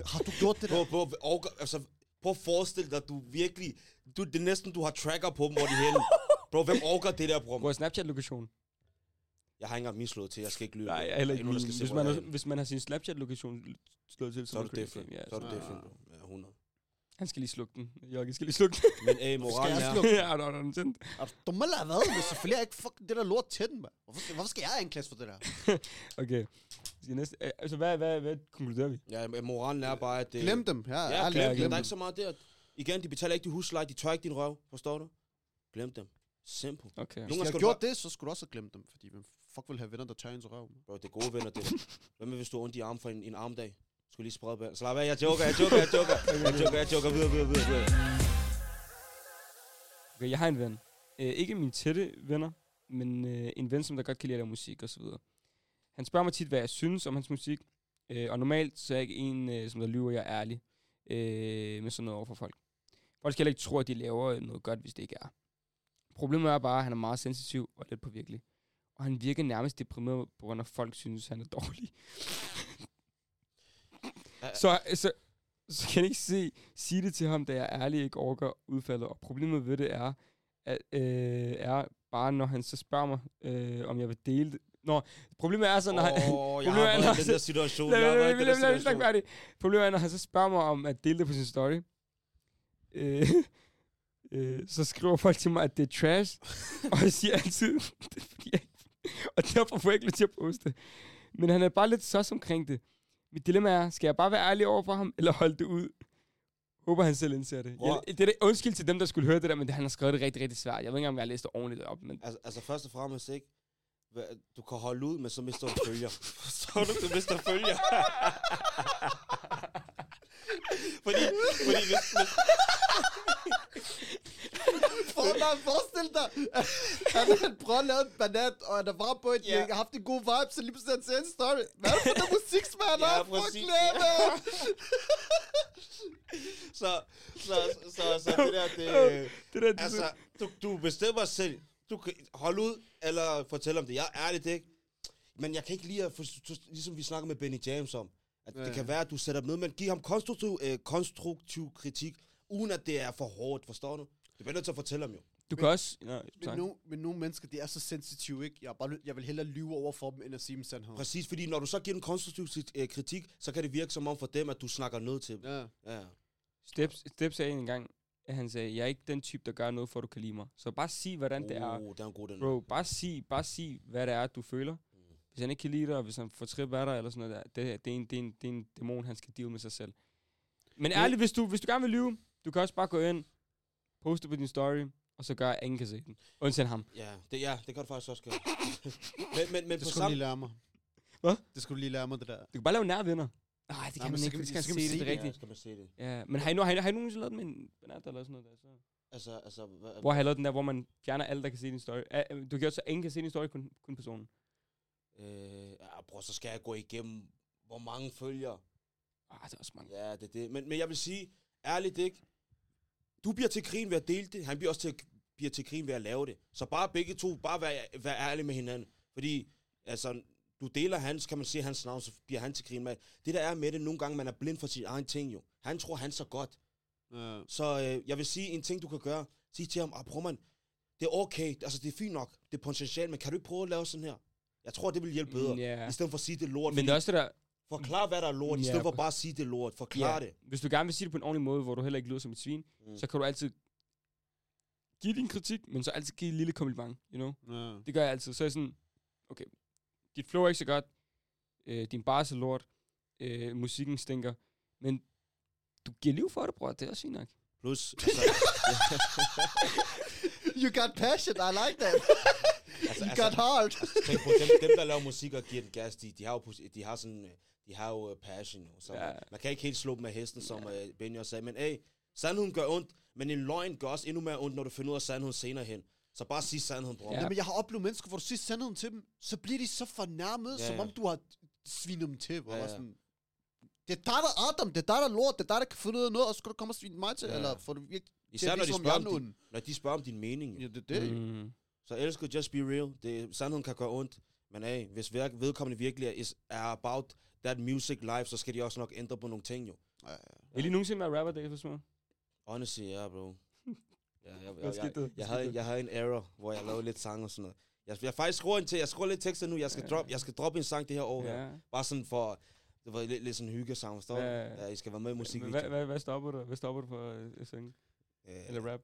har du gjort det der? Bro, bro, og, altså, prøv at forestille dig, at du virkelig... Du, det er næsten, du har tracker på dem, hvor de er henne. [laughs] Bro, hvem orker det der, bro? Hvor er Snapchat-lokation? Jeg har ikke engang misslået til, jeg skal ikke lyve. Nej, jeg er heller ikke nogen, der min. skal se, Hvis hvor man, jeg har, er hvis man har sin Snapchat-lokation slået til, Så er man du different. Ja, Så er du så- different, bro. Ja, 100. Han skal lige slukke den. Jørgen skal lige slukke den. Men hey, moralen jeg er... slukke? ja, der er den tændt. Er du dum eller hvad? Men selvfølgelig er jeg ikke fucking det der lort til den, mand. Hvorfor skal, hvorfor skal jeg anklages for det der? [laughs] Okay. Skal næste, øh, altså, hvad, hvad, hvad konkluderer vi? Ja, moralen er bare, at... det- Glem dem. Ja, Ja, glem dem. glem Der er dem. ikke så meget der. Igen, de betaler ikke din husleje, de tør ikke din røv. Forstår du? Glem dem. Simple. Okay. Nogle Hvis har du gjort det, så skulle du også have glemt dem. Fordi hvem fuck vil have venner, der tør ens røv? Bro, det er gode venner, det der. Hvad med, hvis du har ondt i armen for en, en armdag? Skulle lige sprede. Så lad være, jeg joker, jeg joker, jeg joker. Jeg joker, jeg joker, videre, videre, videre, videre. okay, jeg har en ven. Øh, ikke mine tætte venner, men øh, en ven, som der godt kan lide at lave musik og så videre. Han spørger mig tit, hvad jeg synes om hans musik. Øh, og normalt så er jeg ikke en, øh, som der lyver, jeg er ærlig øh, med sådan noget over for folk. Folk skal heller ikke tro, at de laver noget godt, hvis det ikke er. Problemet er bare, at han er meget sensitiv og lidt påvirkelig. Og han virker nærmest deprimeret, på grund af, at folk synes, han er dårlig. [laughs] så, så, så kan jeg ikke se, sige det til ham, da jeg ærligt ikke overgår udfaldet. Og problemet ved det er, at, øh, er bare, når han så spørger mig, øh, om jeg vil dele. Nå, problemet er så, når han... Åh, jeg [laughs] har er, været i den der situation. Jeg har været i den der situation. Problemet er, når han så spørger mig om at dele det på sin story, øh, øh, så skriver folk til mig, at det er trash, og jeg siger altid, [laughs] det er fordi jeg [laughs] og derfor får jeg ikke lyst til at poste det. Men han er bare lidt sås omkring det. Mit dilemma er, skal jeg bare være ærlig over for ham, eller holde det ud? Håber han selv indser det. Bror. Jeg, det er det, undskyld til dem, der skulle høre det der, men det, han har skrevet det rigtig, rigtig svært. Jeg ved ikke engang, om jeg har læst det ordentligt op, men Altså, altså først og fremmest ikke, du kan holde ud, men så mister du følger. [laughs] Forstår du? Du mister følger. [laughs] fordi, fordi hvis, hvis, [laughs] For, nej, forestil dig, at han, prøver at lave en banat, og han bare på et, yeah. haft en god vibe, så lige pludselig han ser en story. Hvad er det for noget musik, som han har? Fuck så, så, så, så det der, det, det der, altså, du, du bestemmer selv. Du kan holde ud, eller fortælle om det. Jeg er ærligt ikke. Men jeg kan ikke lide at, for, ligesom vi snakker med Benny James om, at Ja, det kan være, at du sætter dem ned, men giv ham konstruktiv, øh, konstruktiv kritik, uden at det er for hårdt, forstår du? Du bliver nødt til at fortælle ham jo. du kan også... Ja, Men, no, men nogle mennesker, de er så sensitive, ikke? Jeg, er bare, jeg vil hellere lyve over for dem, end at sige dem sandhed. Præcis, fordi når du så giver en konstruktiv øh, kritik, så kan det virke som om for dem, at du snakker noget til dem. Ja. Ja. Steps, Steps sagde en gang, at han sagde, jeg er ikke den type, der gør noget, for at du kan lide mig. Så bare sig, hvordan det er. Oh, det er en god den. Bro, bare sig, bare sig, hvad det er, du føler. Hvis han ikke kan lide dig, og hvis han får trip af dig, eller sådan noget der, det, det, er en, det, er en, det er en dæmon, han skal deal med sig selv. Men ærligt, hvis du, hvis du gerne vil lyve, du kan også bare gå ind, poste på din story, og så gør, at ingen kan se den. Undtagen ham. Ja, det, ja, det kan du faktisk også gøre. [laughs] men, men, men Det på skulle du samme... lige lære mig. Hvad? Det skulle du lige lære mig, det der. Du kan bare lave nærvenner. Nej, det kan men man ikke, skal så han kan se man det, det se det, rigtigt. Ja, skal man se det. Ja, men har I, nu, har I, har I nogensinde lavet med en banat eller sådan noget der? Så? Altså, altså... Hvad, Hvor har I lavet den der, hvor man fjerner alle, der kan se din story? Uh, du kan også, så ingen kan se din story, kun, kun personen. Øh, ja, bror, så skal jeg gå igennem, hvor mange følger. Ah, det er også mange. Ja, det er det. Men, men jeg vil sige, ærligt ikke, du bliver til grin ved at dele det, han bliver også til, bliver til grin ved at lave det. Så bare begge to, bare vær, vær ærlige med hinanden. Fordi, altså, du deler hans, kan man sige hans navn, så bliver han til grin med. Det der er med det, nogle gange man er blind for sin egen ting jo. Han tror, han så godt. Ja. Så øh, jeg vil sige, en ting du kan gøre, sig til ham, ah, prøv man, det er okay, altså det er fint nok, det er potentielt, men kan du ikke prøve at lave sådan her? Jeg tror, det vil hjælpe bedre. Mm, ja. I stedet for at sige det lort. Men det er også det der, Forklar, hvad der er lort, i Ja, stedet for bare at sige det lort. Forklar Ja. det. hvis du gerne vil sige det på en ordentlig måde, hvor du heller ikke lyder som et svin, Mm. så kan du altid give din kritik, men så altid give et lille kompliment, you know? Ja. Det gør jeg altid. Så er jeg sådan, okay, dit flow er ikke så godt, øh, din bars er lort, øh, musikken stinker, men du giver liv for det, bror, det er også fint nok. Plus, [laughs] altså, You got passion, I like that. [laughs] altså, you got heart. tænk på, dem, dem, der laver musik og giver den gas, de, de har jo, de har sådan, øh, de har jo uh, passion. Jo, så Ja. ja. man kan ikke helt slå dem af hesten, som uh, Benny også sagde. Men hey, sandheden gør ondt, men en løgn gør også endnu mere ondt, når du finder ud af sandheden senere hen. Så bare sig sandheden, bror. Ja. Ja. Jamen, jeg har oplevet mennesker, hvor du siger sandheden til dem, så bliver de så fornærmet, Ja, som ja. om du har svinet dem til. Hvor Ja, ja. Sådan, det er dig, der er Adam, det er dig, der er lort, det er dig, der kan finde ud af noget, og så skal du komme og svine mig til, Ja. eller får du virkelig Især at når de, om spørger er om din, når de spørger om din mening. Ja, det er det. Mm. Så elsker just be real. Det, sandheden kan gøre ondt. Men hey, hvis vedkommende virkelig er, is, er about that music life, så skal de også nok ændre på nogle ting jo. Ja, ja. Vil I nogensinde være rapper, David? Honestly, ja, bro. Ja, jeg, jeg, jeg, der? jeg, jeg, havde, jeg havde en error, hvor jeg lavede lidt sang og sådan noget. Jeg, jeg faktisk skruer ind til, jeg skruer lidt tekster nu, jeg skal, Ja. drop, jeg skal droppe en sang det her år her. Ja. Bare sådan for, det var lidt, lidt sådan en hyggesang, forstår du? Ja. Ja, I skal være med i musikvideoen. Hvad, hvad, hvad stopper du? Hvad stopper du for at at synge? Øh, Eller rap?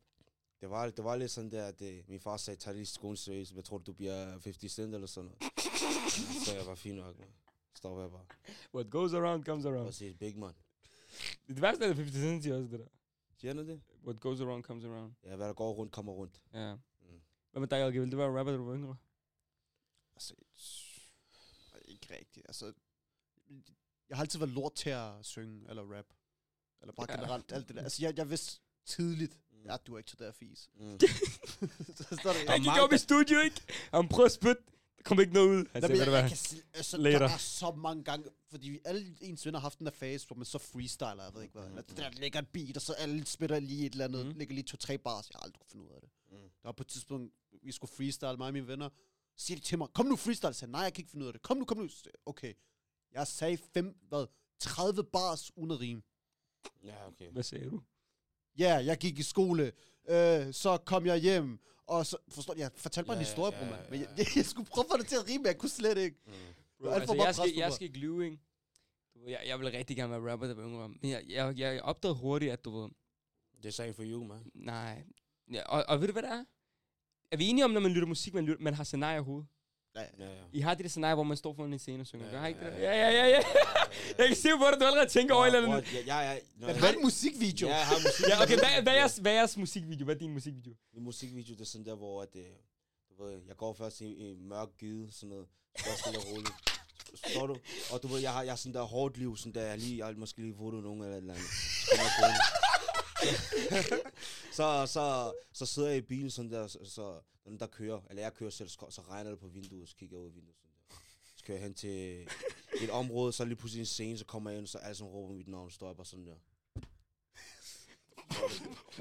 det, var, det var lidt sådan der, at øh, min far sagde, tag lige skolen seriøst, jeg tror du bliver 50 cent eller sådan noget. så jeg var fint nok, man. Stopper jeg bare. What goes around, comes around. Præcis, big man. Det værste er, at 50 Cent siger også det der. Siger han det? What goes around, comes around. Ja, hvad der går rundt, kommer rundt. Ja. Mm. Hvad med dig, Alge? Vil du være rapper, da du var yngre? Altså, ikke rigtigt. Altså, jeg har altid været lort til at synge, eller rap. Eller bare Ja. generelt alt det der. Altså, jeg, jeg vidste tidligt, Mm. ja, du er ikke til der fis. Mm. [laughs] så står der, Han gik op i studio, ikke? Han prøvede at spytte. Der kom ikke noget ud. Han du jeg, jeg hvad? kan, altså, Later. der er så mange gange, fordi vi alle ens venner har haft den der fase, hvor man så freestyler, jeg ved ikke hvad. Eller det der ligger et beat, og så alle spiller lige et eller andet, mm. ligger lige to-tre bars. Jeg har aldrig kunne finde ud af det. Mm. Der var på et tidspunkt, vi skulle freestyle, mig og mine venner. Så siger de til mig, kom nu freestyle. Jeg sagde, nej, jeg kan ikke finde ud af det. Kom nu, kom nu. Okay. Jeg sagde fem, hvad, 30 bars uden at rime. Ja, okay. Hvad sagde du? Ja, jeg gik i skole. Øh, så kom jeg hjem. Og så, forstår du, jeg fortalte mig Ja, en ja, historie, ja, bror, ja, mand. Men ja. jeg, [laughs] jeg, skulle prøve at få det til at rime, men jeg kunne slet ikke. Mm. Bro, altså, jeg, skal, jeg skal ikke lyve, ikke? Du Jeg, jeg vil rigtig gerne være rapper, der var yngre. Men jeg, jeg, jeg opdagede hurtigt, at du ved... Det er sagen for you, man. Nej. Ja, og, og ved du, hvad det er? Er vi enige om, når man lytter musik, man, lytter, man har scenarier i hovedet? Ja, ja. Ja. I har det der scenarie, hvor man står foran en scene og synger. Ja, Gør har ikke det? ja, Ja, ja, ja, ja, ja. Jeg kan se på du allerede tænker over et eller andet. Ja, ja, ja. Ja. har en musikvideo. Ja, jeg har musik. Ja, okay, hvad, hvad, er jeres, hvad er jeres musikvideo? Hvad er din musikvideo? Min musikvideo, det er sådan der, hvor at, øh, du ved, jeg går først i, i mørk gyde, sådan noget. Er jeg stille og roligt. Forstår du? Og du ved, jeg har, jeg har sådan der hårdt liv, sådan der, jeg, lige, jeg har måske lige fået nogen eller et eller andet. Så [laughs] så, så, så sidder jeg i bilen sådan der, så, så når den der kører, eller jeg kører selv, så, så regner det på vinduet, så kigger jeg ud af vinduet sådan der. Så kører jeg hen til et område, så lige pludselig en scene, så kommer jeg ind, så alle som råber mit navn, står jeg bare sådan der.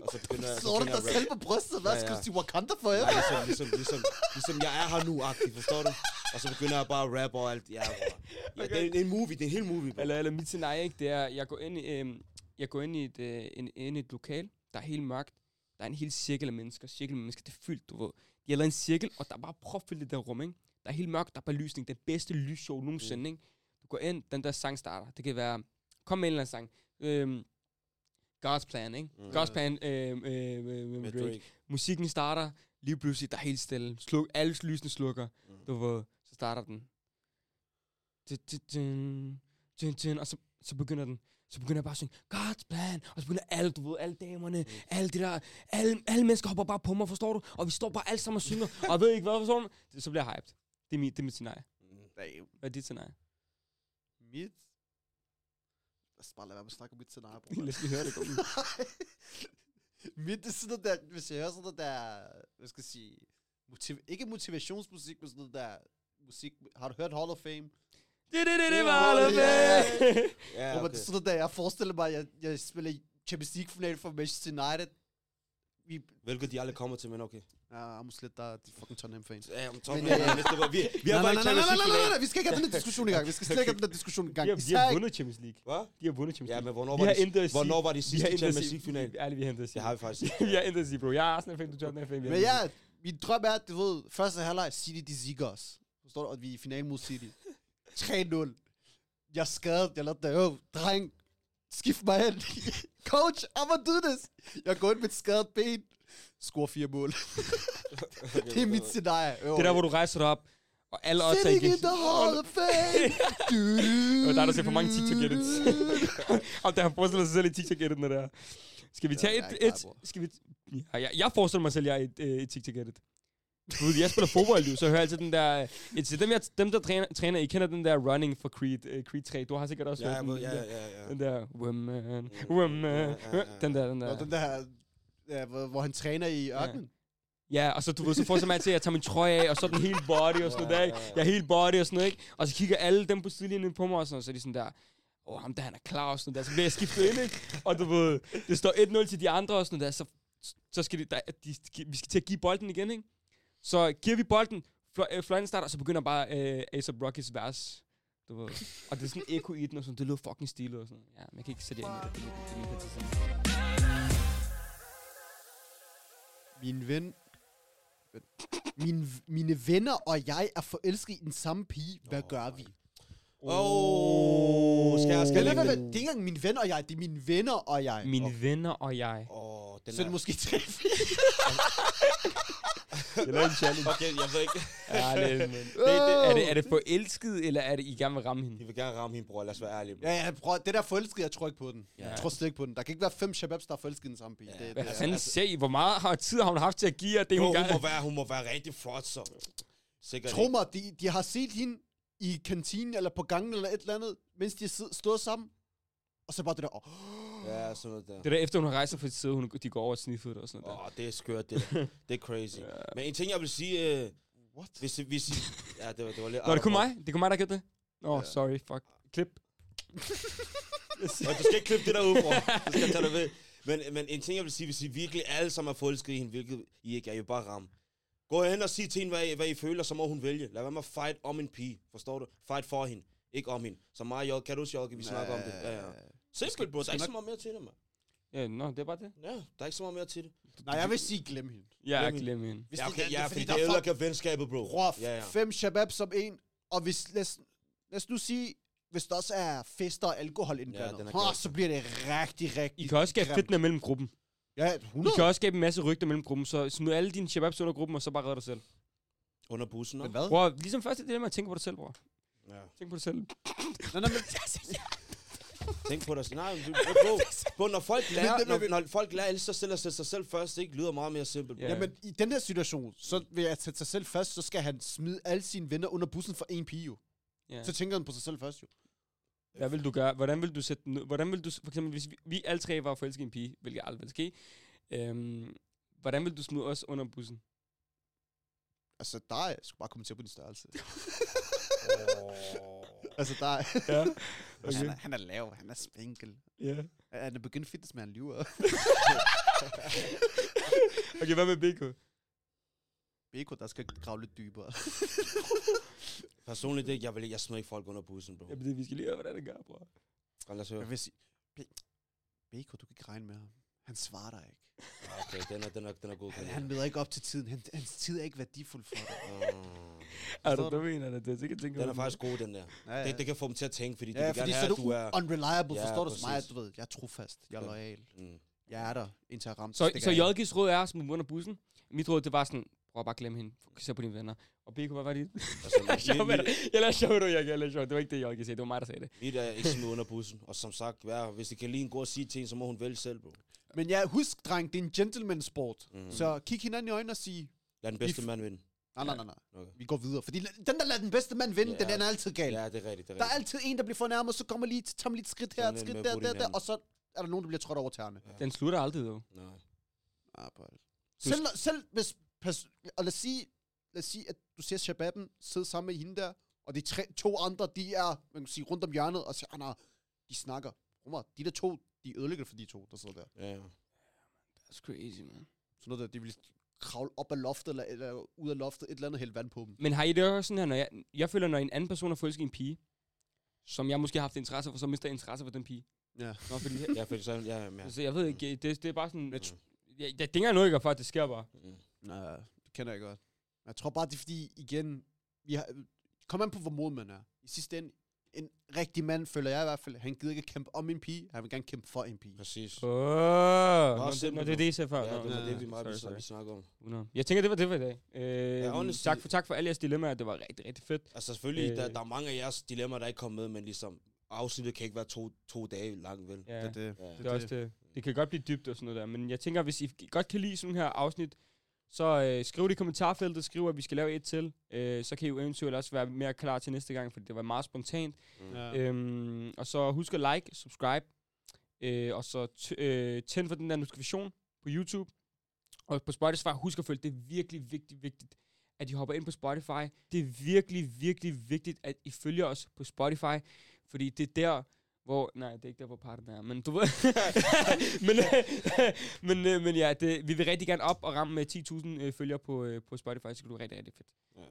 Og så begynder jeg, Så du begynder jeg dig at selv på brystet? Hvad Ja, skal ja. du sige Wakanda for jer? Nej, ligesom, ligesom, ligesom, ligesom, jeg er her nu, agtigt, forstår du? Og så begynder jeg bare at rappe og alt. Ja, ja Okay. det, er, det er en movie, det er en hel movie, bro. Eller, eller mit scenarie, ikke? Det er, jeg går ind i, øhm, jeg går ind i et, øh, en, ind i et lokal, der er helt mørkt. Der er en hel cirkel af mennesker. Cirkel af mennesker, det er fyldt, du ved. De har lavet en cirkel, og der er bare propfyldt det der rum, ikke? Der er helt mørkt, der er belysning. Den bedste lysshow nogensinde, ikke? Du går ind, den der sang starter. Det kan være, kom med en eller anden sang. Øhm, God's Plan, ikke? Mm. God's Plan øh, øh, øh, med Drake. Drake. Musikken starter, lige pludselig, der er helt stille. Sluk, alle lysene slukker. Mm. Du ved, så starter den. Dun, dun, dun, Og så, så begynder den. Så begynder jeg bare at synge, God's plan. Og så begynder alle, du ved, alle damerne, mm. alle de der, alle, alle mennesker hopper bare på mig, forstår du? Og vi står bare alle sammen og synger, og jeg ved ikke hvad, forstår du? Det- Så bliver jeg hyped. Det er mit, det er mit scenarie. Damn. Hvad er dit scenarie? Mit? Lad os bare lade være med at snakke om mit scenarie, bror. [laughs] Lad os lige høre det. Kom. Mit det er sådan noget der, hvis jeg hører sådan noget der, hvad skal jeg sige, motiv ikke motivationsmusik, men sådan noget der musik. Har du hørt Hall of Fame? Det, det, det, det Ja, var alle ja. med. Ja, okay. sådan der, jeg forestiller mig, at jeg, jeg spiller i Champions League final for Manchester United. Vi, Hvilket de aldrig kommer til, men okay. ja, I'm lidt der, de fucking Tottenham fans. Ja, om top, Men, men, øh, ja, vi, vi har nej, bare nej, ikke nej, nej, Champions nej, nej, nej, League nej, vi skal ikke have den her diskussion i gang. Vi skal slet ikke have den her diskussion i gang. De har, de har vundet Champions League. Hvad? De har vundet Champions Ja, League. men hvornår var, sige. hvornår var har sidste Champions sige. League final? Ærligt, vi har intet at sige. Det har vi faktisk ikke. vi har intet at sige, bro. Jeg er Arsenal-fan, du er Tottenham-fan. Men ja, min drøm er, at du ved, første halvleg, City de ziger os. Forstår du? Og vi er i finalen mod City. 3-0. Jeg er skadet, jeg lavede det. Dreng, skift mig hen. [laughs] Coach, I'm gonna do this. Jeg går ind med et skadet ben. Score fire mål. [laughs] det er mit scenarie. Det er der, hvor du rejser dig op, og alle odds er Sitting igen. in the Hall of Fame. [laughs] du, der er der set for mange TikTok-edits. og der har forestillet sig selv i TikTok-editen der. Skal vi tage et... et skal vi, ja, jeg, jeg forestiller mig selv, at jeg er et, øh, et TikTok-edit. Du ved, jeg spiller fodbold, jo, så jeg hører altid den der... Et, så dem, jeg, dem, der træner, træner, I kender den der running for Creed, uh, Creed 3. Du har sikkert også Ja, hørt den. ja, ja, ja. Den der... Woman, Mm, woman. ja, ja, ja. Den der, den der. Og den der, ja, hvor, hvor han træner i ørkenen. Ja, og så du ved, så får jeg altid, at jeg tager min trøje af, og så er den hele body og sådan noget? Ja, ja, ja. Jeg er helt body og sådan noget, ikke? Og så kigger alle dem på sidelinjen på mig, og sådan, noget, så er de sådan der, åh, oh, ham der, han er klar og sådan noget der. Så bliver jeg skiftet ind, ikke? Og du ved, det står 1-0 til de andre og sådan noget der, så, så skal de, der, de, vi skal til at give bolden igen, ikke? Så giver vi bolden, Flo- øh, fløjten starter, og så begynder bare øh, Ace of Rockies vers. Du ved. Og det er sådan en eko i den, og sådan, det lyder fucking stilet og sådan. Ja, men jeg kan ikke sætte jer ind i det. Det min- det er min ven... Min, mine venner og jeg er forelsket i den samme pige. Hvad Åh, gør vi? Åh, skal jeg- skal jeg lægge vent. Det er ikke engang mine venner og jeg, det er mine venner og jeg. Mine venner og jeg. Åh, den Så er det er... måske tre Jeg laver en challenge. Okay, jeg ved ikke. Ja, det, men. [laughs] Det, det, er, det, er det forelsket, eller er det, I gerne vil ramme hende? De vil gerne ramme hende, bror. Lad os være ærlige. Ja, ja, prøv, det der forelsket, jeg tror ikke på den. Ja. Jeg tror slet ikke på den. Der kan ikke være fem shababs, der er forelsket i den samme pige. Ja. Det, Hvad det, fanden altså- ser I? Hvor meget har tid har hun haft til at give jer det, Jo, hun hun, gerne... må være, hun må være rigtig flot, så. Sikkert Tro mig, de, de har set hende i kantinen eller på gangen eller et eller andet, mens de stået sammen. Og så bare det der, ikke. Ja, sådan noget der. Det der efter hun har rejst sig fra sit sæde, hun, de går over og sniffer det og sådan noget Åh, det er skørt, det der. Det er crazy. Men en ting, jeg vil sige, øh, what? hvis, hvis, Ja, det var, det var lidt... Nå, det kun mig? Det kun mig, der gjorde det? Nå, oh, Ja. sorry, fuck. Klip. Ja, du skal ikke klippe det der ud, bror. Du skal tage det ved. Men, men en ting, jeg vil sige, hvis I virkelig alle sammen er forelsket i hende, hvilket I ikke er, I er bare ramme. Gå hen og sig til hende, hvad I, hvad I føler, så må hun vælge. Lad være med at fight om en pige. Forstår du? Fight for hende. Ikke om hende. Så mig og Jok, kan du huske, Jok, vi snakker om det? Ja, ja. Simpelt, bro. Der er ikke så meget mere til det, mand. Ja, nå, det er bare det. Ja, der er ikke så meget mere til det. Nej, jeg vil sige, glem hende. Ja, Glem hende. glem hende. Hvis Ja, det- okay, det- ja, det- fordi der det er ødelægger venskabet, bro. Bror, Ja, ja. fem shabab som en, og hvis, lad, os- lad os nu sige, hvis der også er fester og alkohol indblandet, ja, galt. så bliver det rigtig, rigtig I kan også skabe fitner mellem gruppen. Ja, I 100. kan også skabe en masse rygter mellem gruppen, så smid alle dine shababs under gruppen, og så bare redde dig selv. Under bussen, Men nå? hvad? Bror, ligesom første dilemma, tænk på dig selv, bror. Ja. Tænk på dig selv. Nej, nej, men, [laughs] Tænk på dig. Nej, men bro, [laughs] bro, bro, når folk lærer, Men- når, når folk lærer at elske sig selv og sætte sig selv først, det ikke lyder meget mere simpelt. Ja. Jamen, i den her situation, så vil jeg sætte sig selv først, så skal han smide alle sine venner under bussen for en pige, jo. Ja. Så tænker han på sig selv først, jo. Hvad vil du gøre? Hvordan vil du sætte den? Hvordan vil du, for eksempel, hvis vi, vi alle tre var forelsket i en pige, hvilket aldrig vil ske, øhm, hvordan vil du smide os under bussen? Altså, er, jeg skal bare kommentere på din størrelse. [laughs] [laughs] altså, der er, Ja. [laughs] okay. han, er, han er lav, han er spinkel. Ja. Han er begyndt fitness med, han lyver. [laughs] Okay, hvad med BK? Beko, der skal grave lidt dybere. Personligt, det, jeg, vil, jeg smider ikke folk under bussen, bro. Jamen, det, vi skal lige høre, hvordan det gør, bror. Lad os høre. Jeg vil sige, Beko, du kan ikke regne med ham. Han svarer dig ikke. Okay, den er, den er, den er god. Han, han møder ikke op til tiden. Han, hans tid er ikke værdifuld for dig. er, Er du dum en, eller det? er sikkert tænker den er faktisk god, den der. Ja, Det, det kan få dem til at tænke, fordi de ja, vil fordi gerne så have, er at du er... unreliable, Ja, forstår du som mig, præcis. du ved, jeg er trofast, jeg er Ja. lojal. Mm. Jeg er der, indtil jeg rammer. Så, så JG's råd er at smide under bussen. Mit råd, det var sådan, prøv bare at glemme hende. Fokuser på dine venner. Og BK, hvad var det? Altså, [laughs] Jeg er. Jeg lader sjov, du, jeg, jeg lader sjov. Det var ikke det, JG sagde. Det var mig, der sagde det. mit er ikke smid under bussen. Og som sagt, ja, hvis det kan lige en god sige til en, så må hun vælge selv, bro. Men ja, husk, dreng, det er en gentleman sport. Mm. Så kig hinanden i øjnene og sig, Lad den bedste mand vinde. nej, nej, nej, nej. Okay. Vi går videre. Fordi den, der lader den bedste mand vinde, Ja. den, den er altid gal. Ja, det er rigtigt, det er Der er rigtigt. altid en, der bliver fornærmet, så kommer lige, tager man lige et skridt her, et skridt der, der, der, hinanden. og så er der nogen, der bliver trådt over tæerne. Den slutter aldrig, dog. Nej. Ah. Selv, når- selv hvis, pers- og lad os sige, lad os sige, at du ser Shababen sidde sammen med hende der, og de tre, to andre, de er, man kan sige, rundt om hjørnet, og siger, ah, nej, de snakker. Rummer, de der to, de ødelægger det for de to, der sidder der. Ja, ja. That's crazy, man. Sådan noget der, de vil kravle op af loftet, eller, eller ud af loftet, et eller andet hælde vand på dem. Men har I det også sådan her, når jeg, jeg føler, når en anden person er forelsket en pige, som jeg måske har haft interesse for, så mister jeg interesse for den pige. Ja. Nå, fordi, [laughs] Ja, fordi så, ja, ja. så jeg ved ikke, det, det er bare sådan, jeg, jeg, det er ikke engang noget, jeg gør for, at det sker bare. Mm. Nej, det kender jeg godt. Jeg tror bare, det er fordi, igen, vi har, kom an på, hvor mod man er. I sidste ende, en rigtig mand, føler jeg i hvert fald, han gider ikke kæmpe om en pige, han vil gerne kæmpe for en pige. Præcis. Åh, Nå, oh, det, det er det, I ser før. Ja, det var Ja, det, vi, meget, sorry, sorry. vi snakker om. 100. Jeg tænker, det var det for i dag. Øh, Ja, honestly- tak, for, tak for alle jeres dilemmaer, det var rigtig, rigtig fedt. Altså selvfølgelig, Øh. der, der er mange af jeres dilemmaer, der ikke kommer med, men ligesom, afsnittet kan ikke være to, to dage langt, vel? Ja, Det, er det. Ja. det, er også det. Det kan godt blive dybt og sådan noget der, men jeg tænker, hvis I godt kan lide sådan her afsnit, så øh, skriv det i kommentarfeltet, skriv, at vi skal lave et til. Øh, så kan I jo eventuelt også være mere klar til næste gang, for det var meget spontant. Mm. Ja. Øhm, og så husk at like, subscribe, øh, og så t- øh, tænd for den der notifikation på YouTube. Og på Spotify, husk at følge, det er virkelig vigtigt, vigtigt, at I hopper ind på Spotify. Det er virkelig, virkelig vigtigt, at I følger os på Spotify, fordi det er der, hvor... Nej, det er ikke der, hvor parten er, men du ved... [laughs] men, øh, [laughs] men, øh, men ja, det, vi vil rigtig gerne op og ramme med 10.000 øh, følgere på, øh, på Spotify, så det bliver rigtig, rigtig fedt.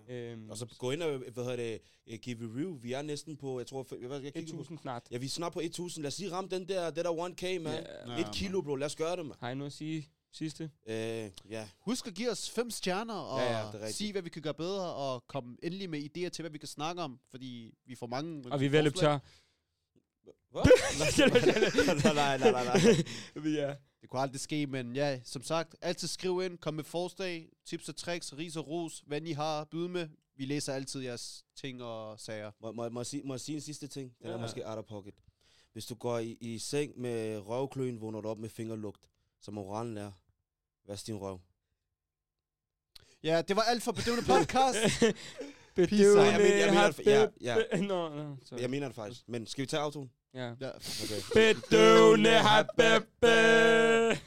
Ja. Øhm, Og så gå ind og, hvad hedder det, eh, give review. Vi er næsten på, jeg tror, jeg, jeg, jeg kigger på. 1.000 snart. Ja, vi er snart på 1000. Lad os lige ramme den der, det der 1K, man. Ja. Ja, Et kilo, bro. Lad os gøre det, man. Har I noget at sige sidste? Øh, ja. Husk at give os fem stjerner, og Ja, ja, sige, hvad vi kan gøre bedre, og komme endelig med idéer til, hvad vi kan snakke om, fordi vi får mange Og vi er ved at løbe tør. Hvad? [laughs] nej, nej, nej, nej, [laughs] er. Det kunne aldrig ske, men ja, som sagt, altid skriv ind, kom med forslag, tips og tricks, ris og ros, hvad I har at byde med. Vi læser altid jeres ting og sager. Må, må, må, jeg sige, må jeg sige en sidste ting? Den Ja. er måske out of pocket. Hvis du går i, i seng med røvkløen, vågner du op med fingerlugt, så moralen er, vask din røv. Ja, det var alt for bedøvende [laughs] podcast. Nej, jeg mener- jeg mener ja. habib- Nå, nå, sorry. Jeg mener det faktisk. Men skal vi tage autoen? Ja. ja. Okay. Bedøvende habebe.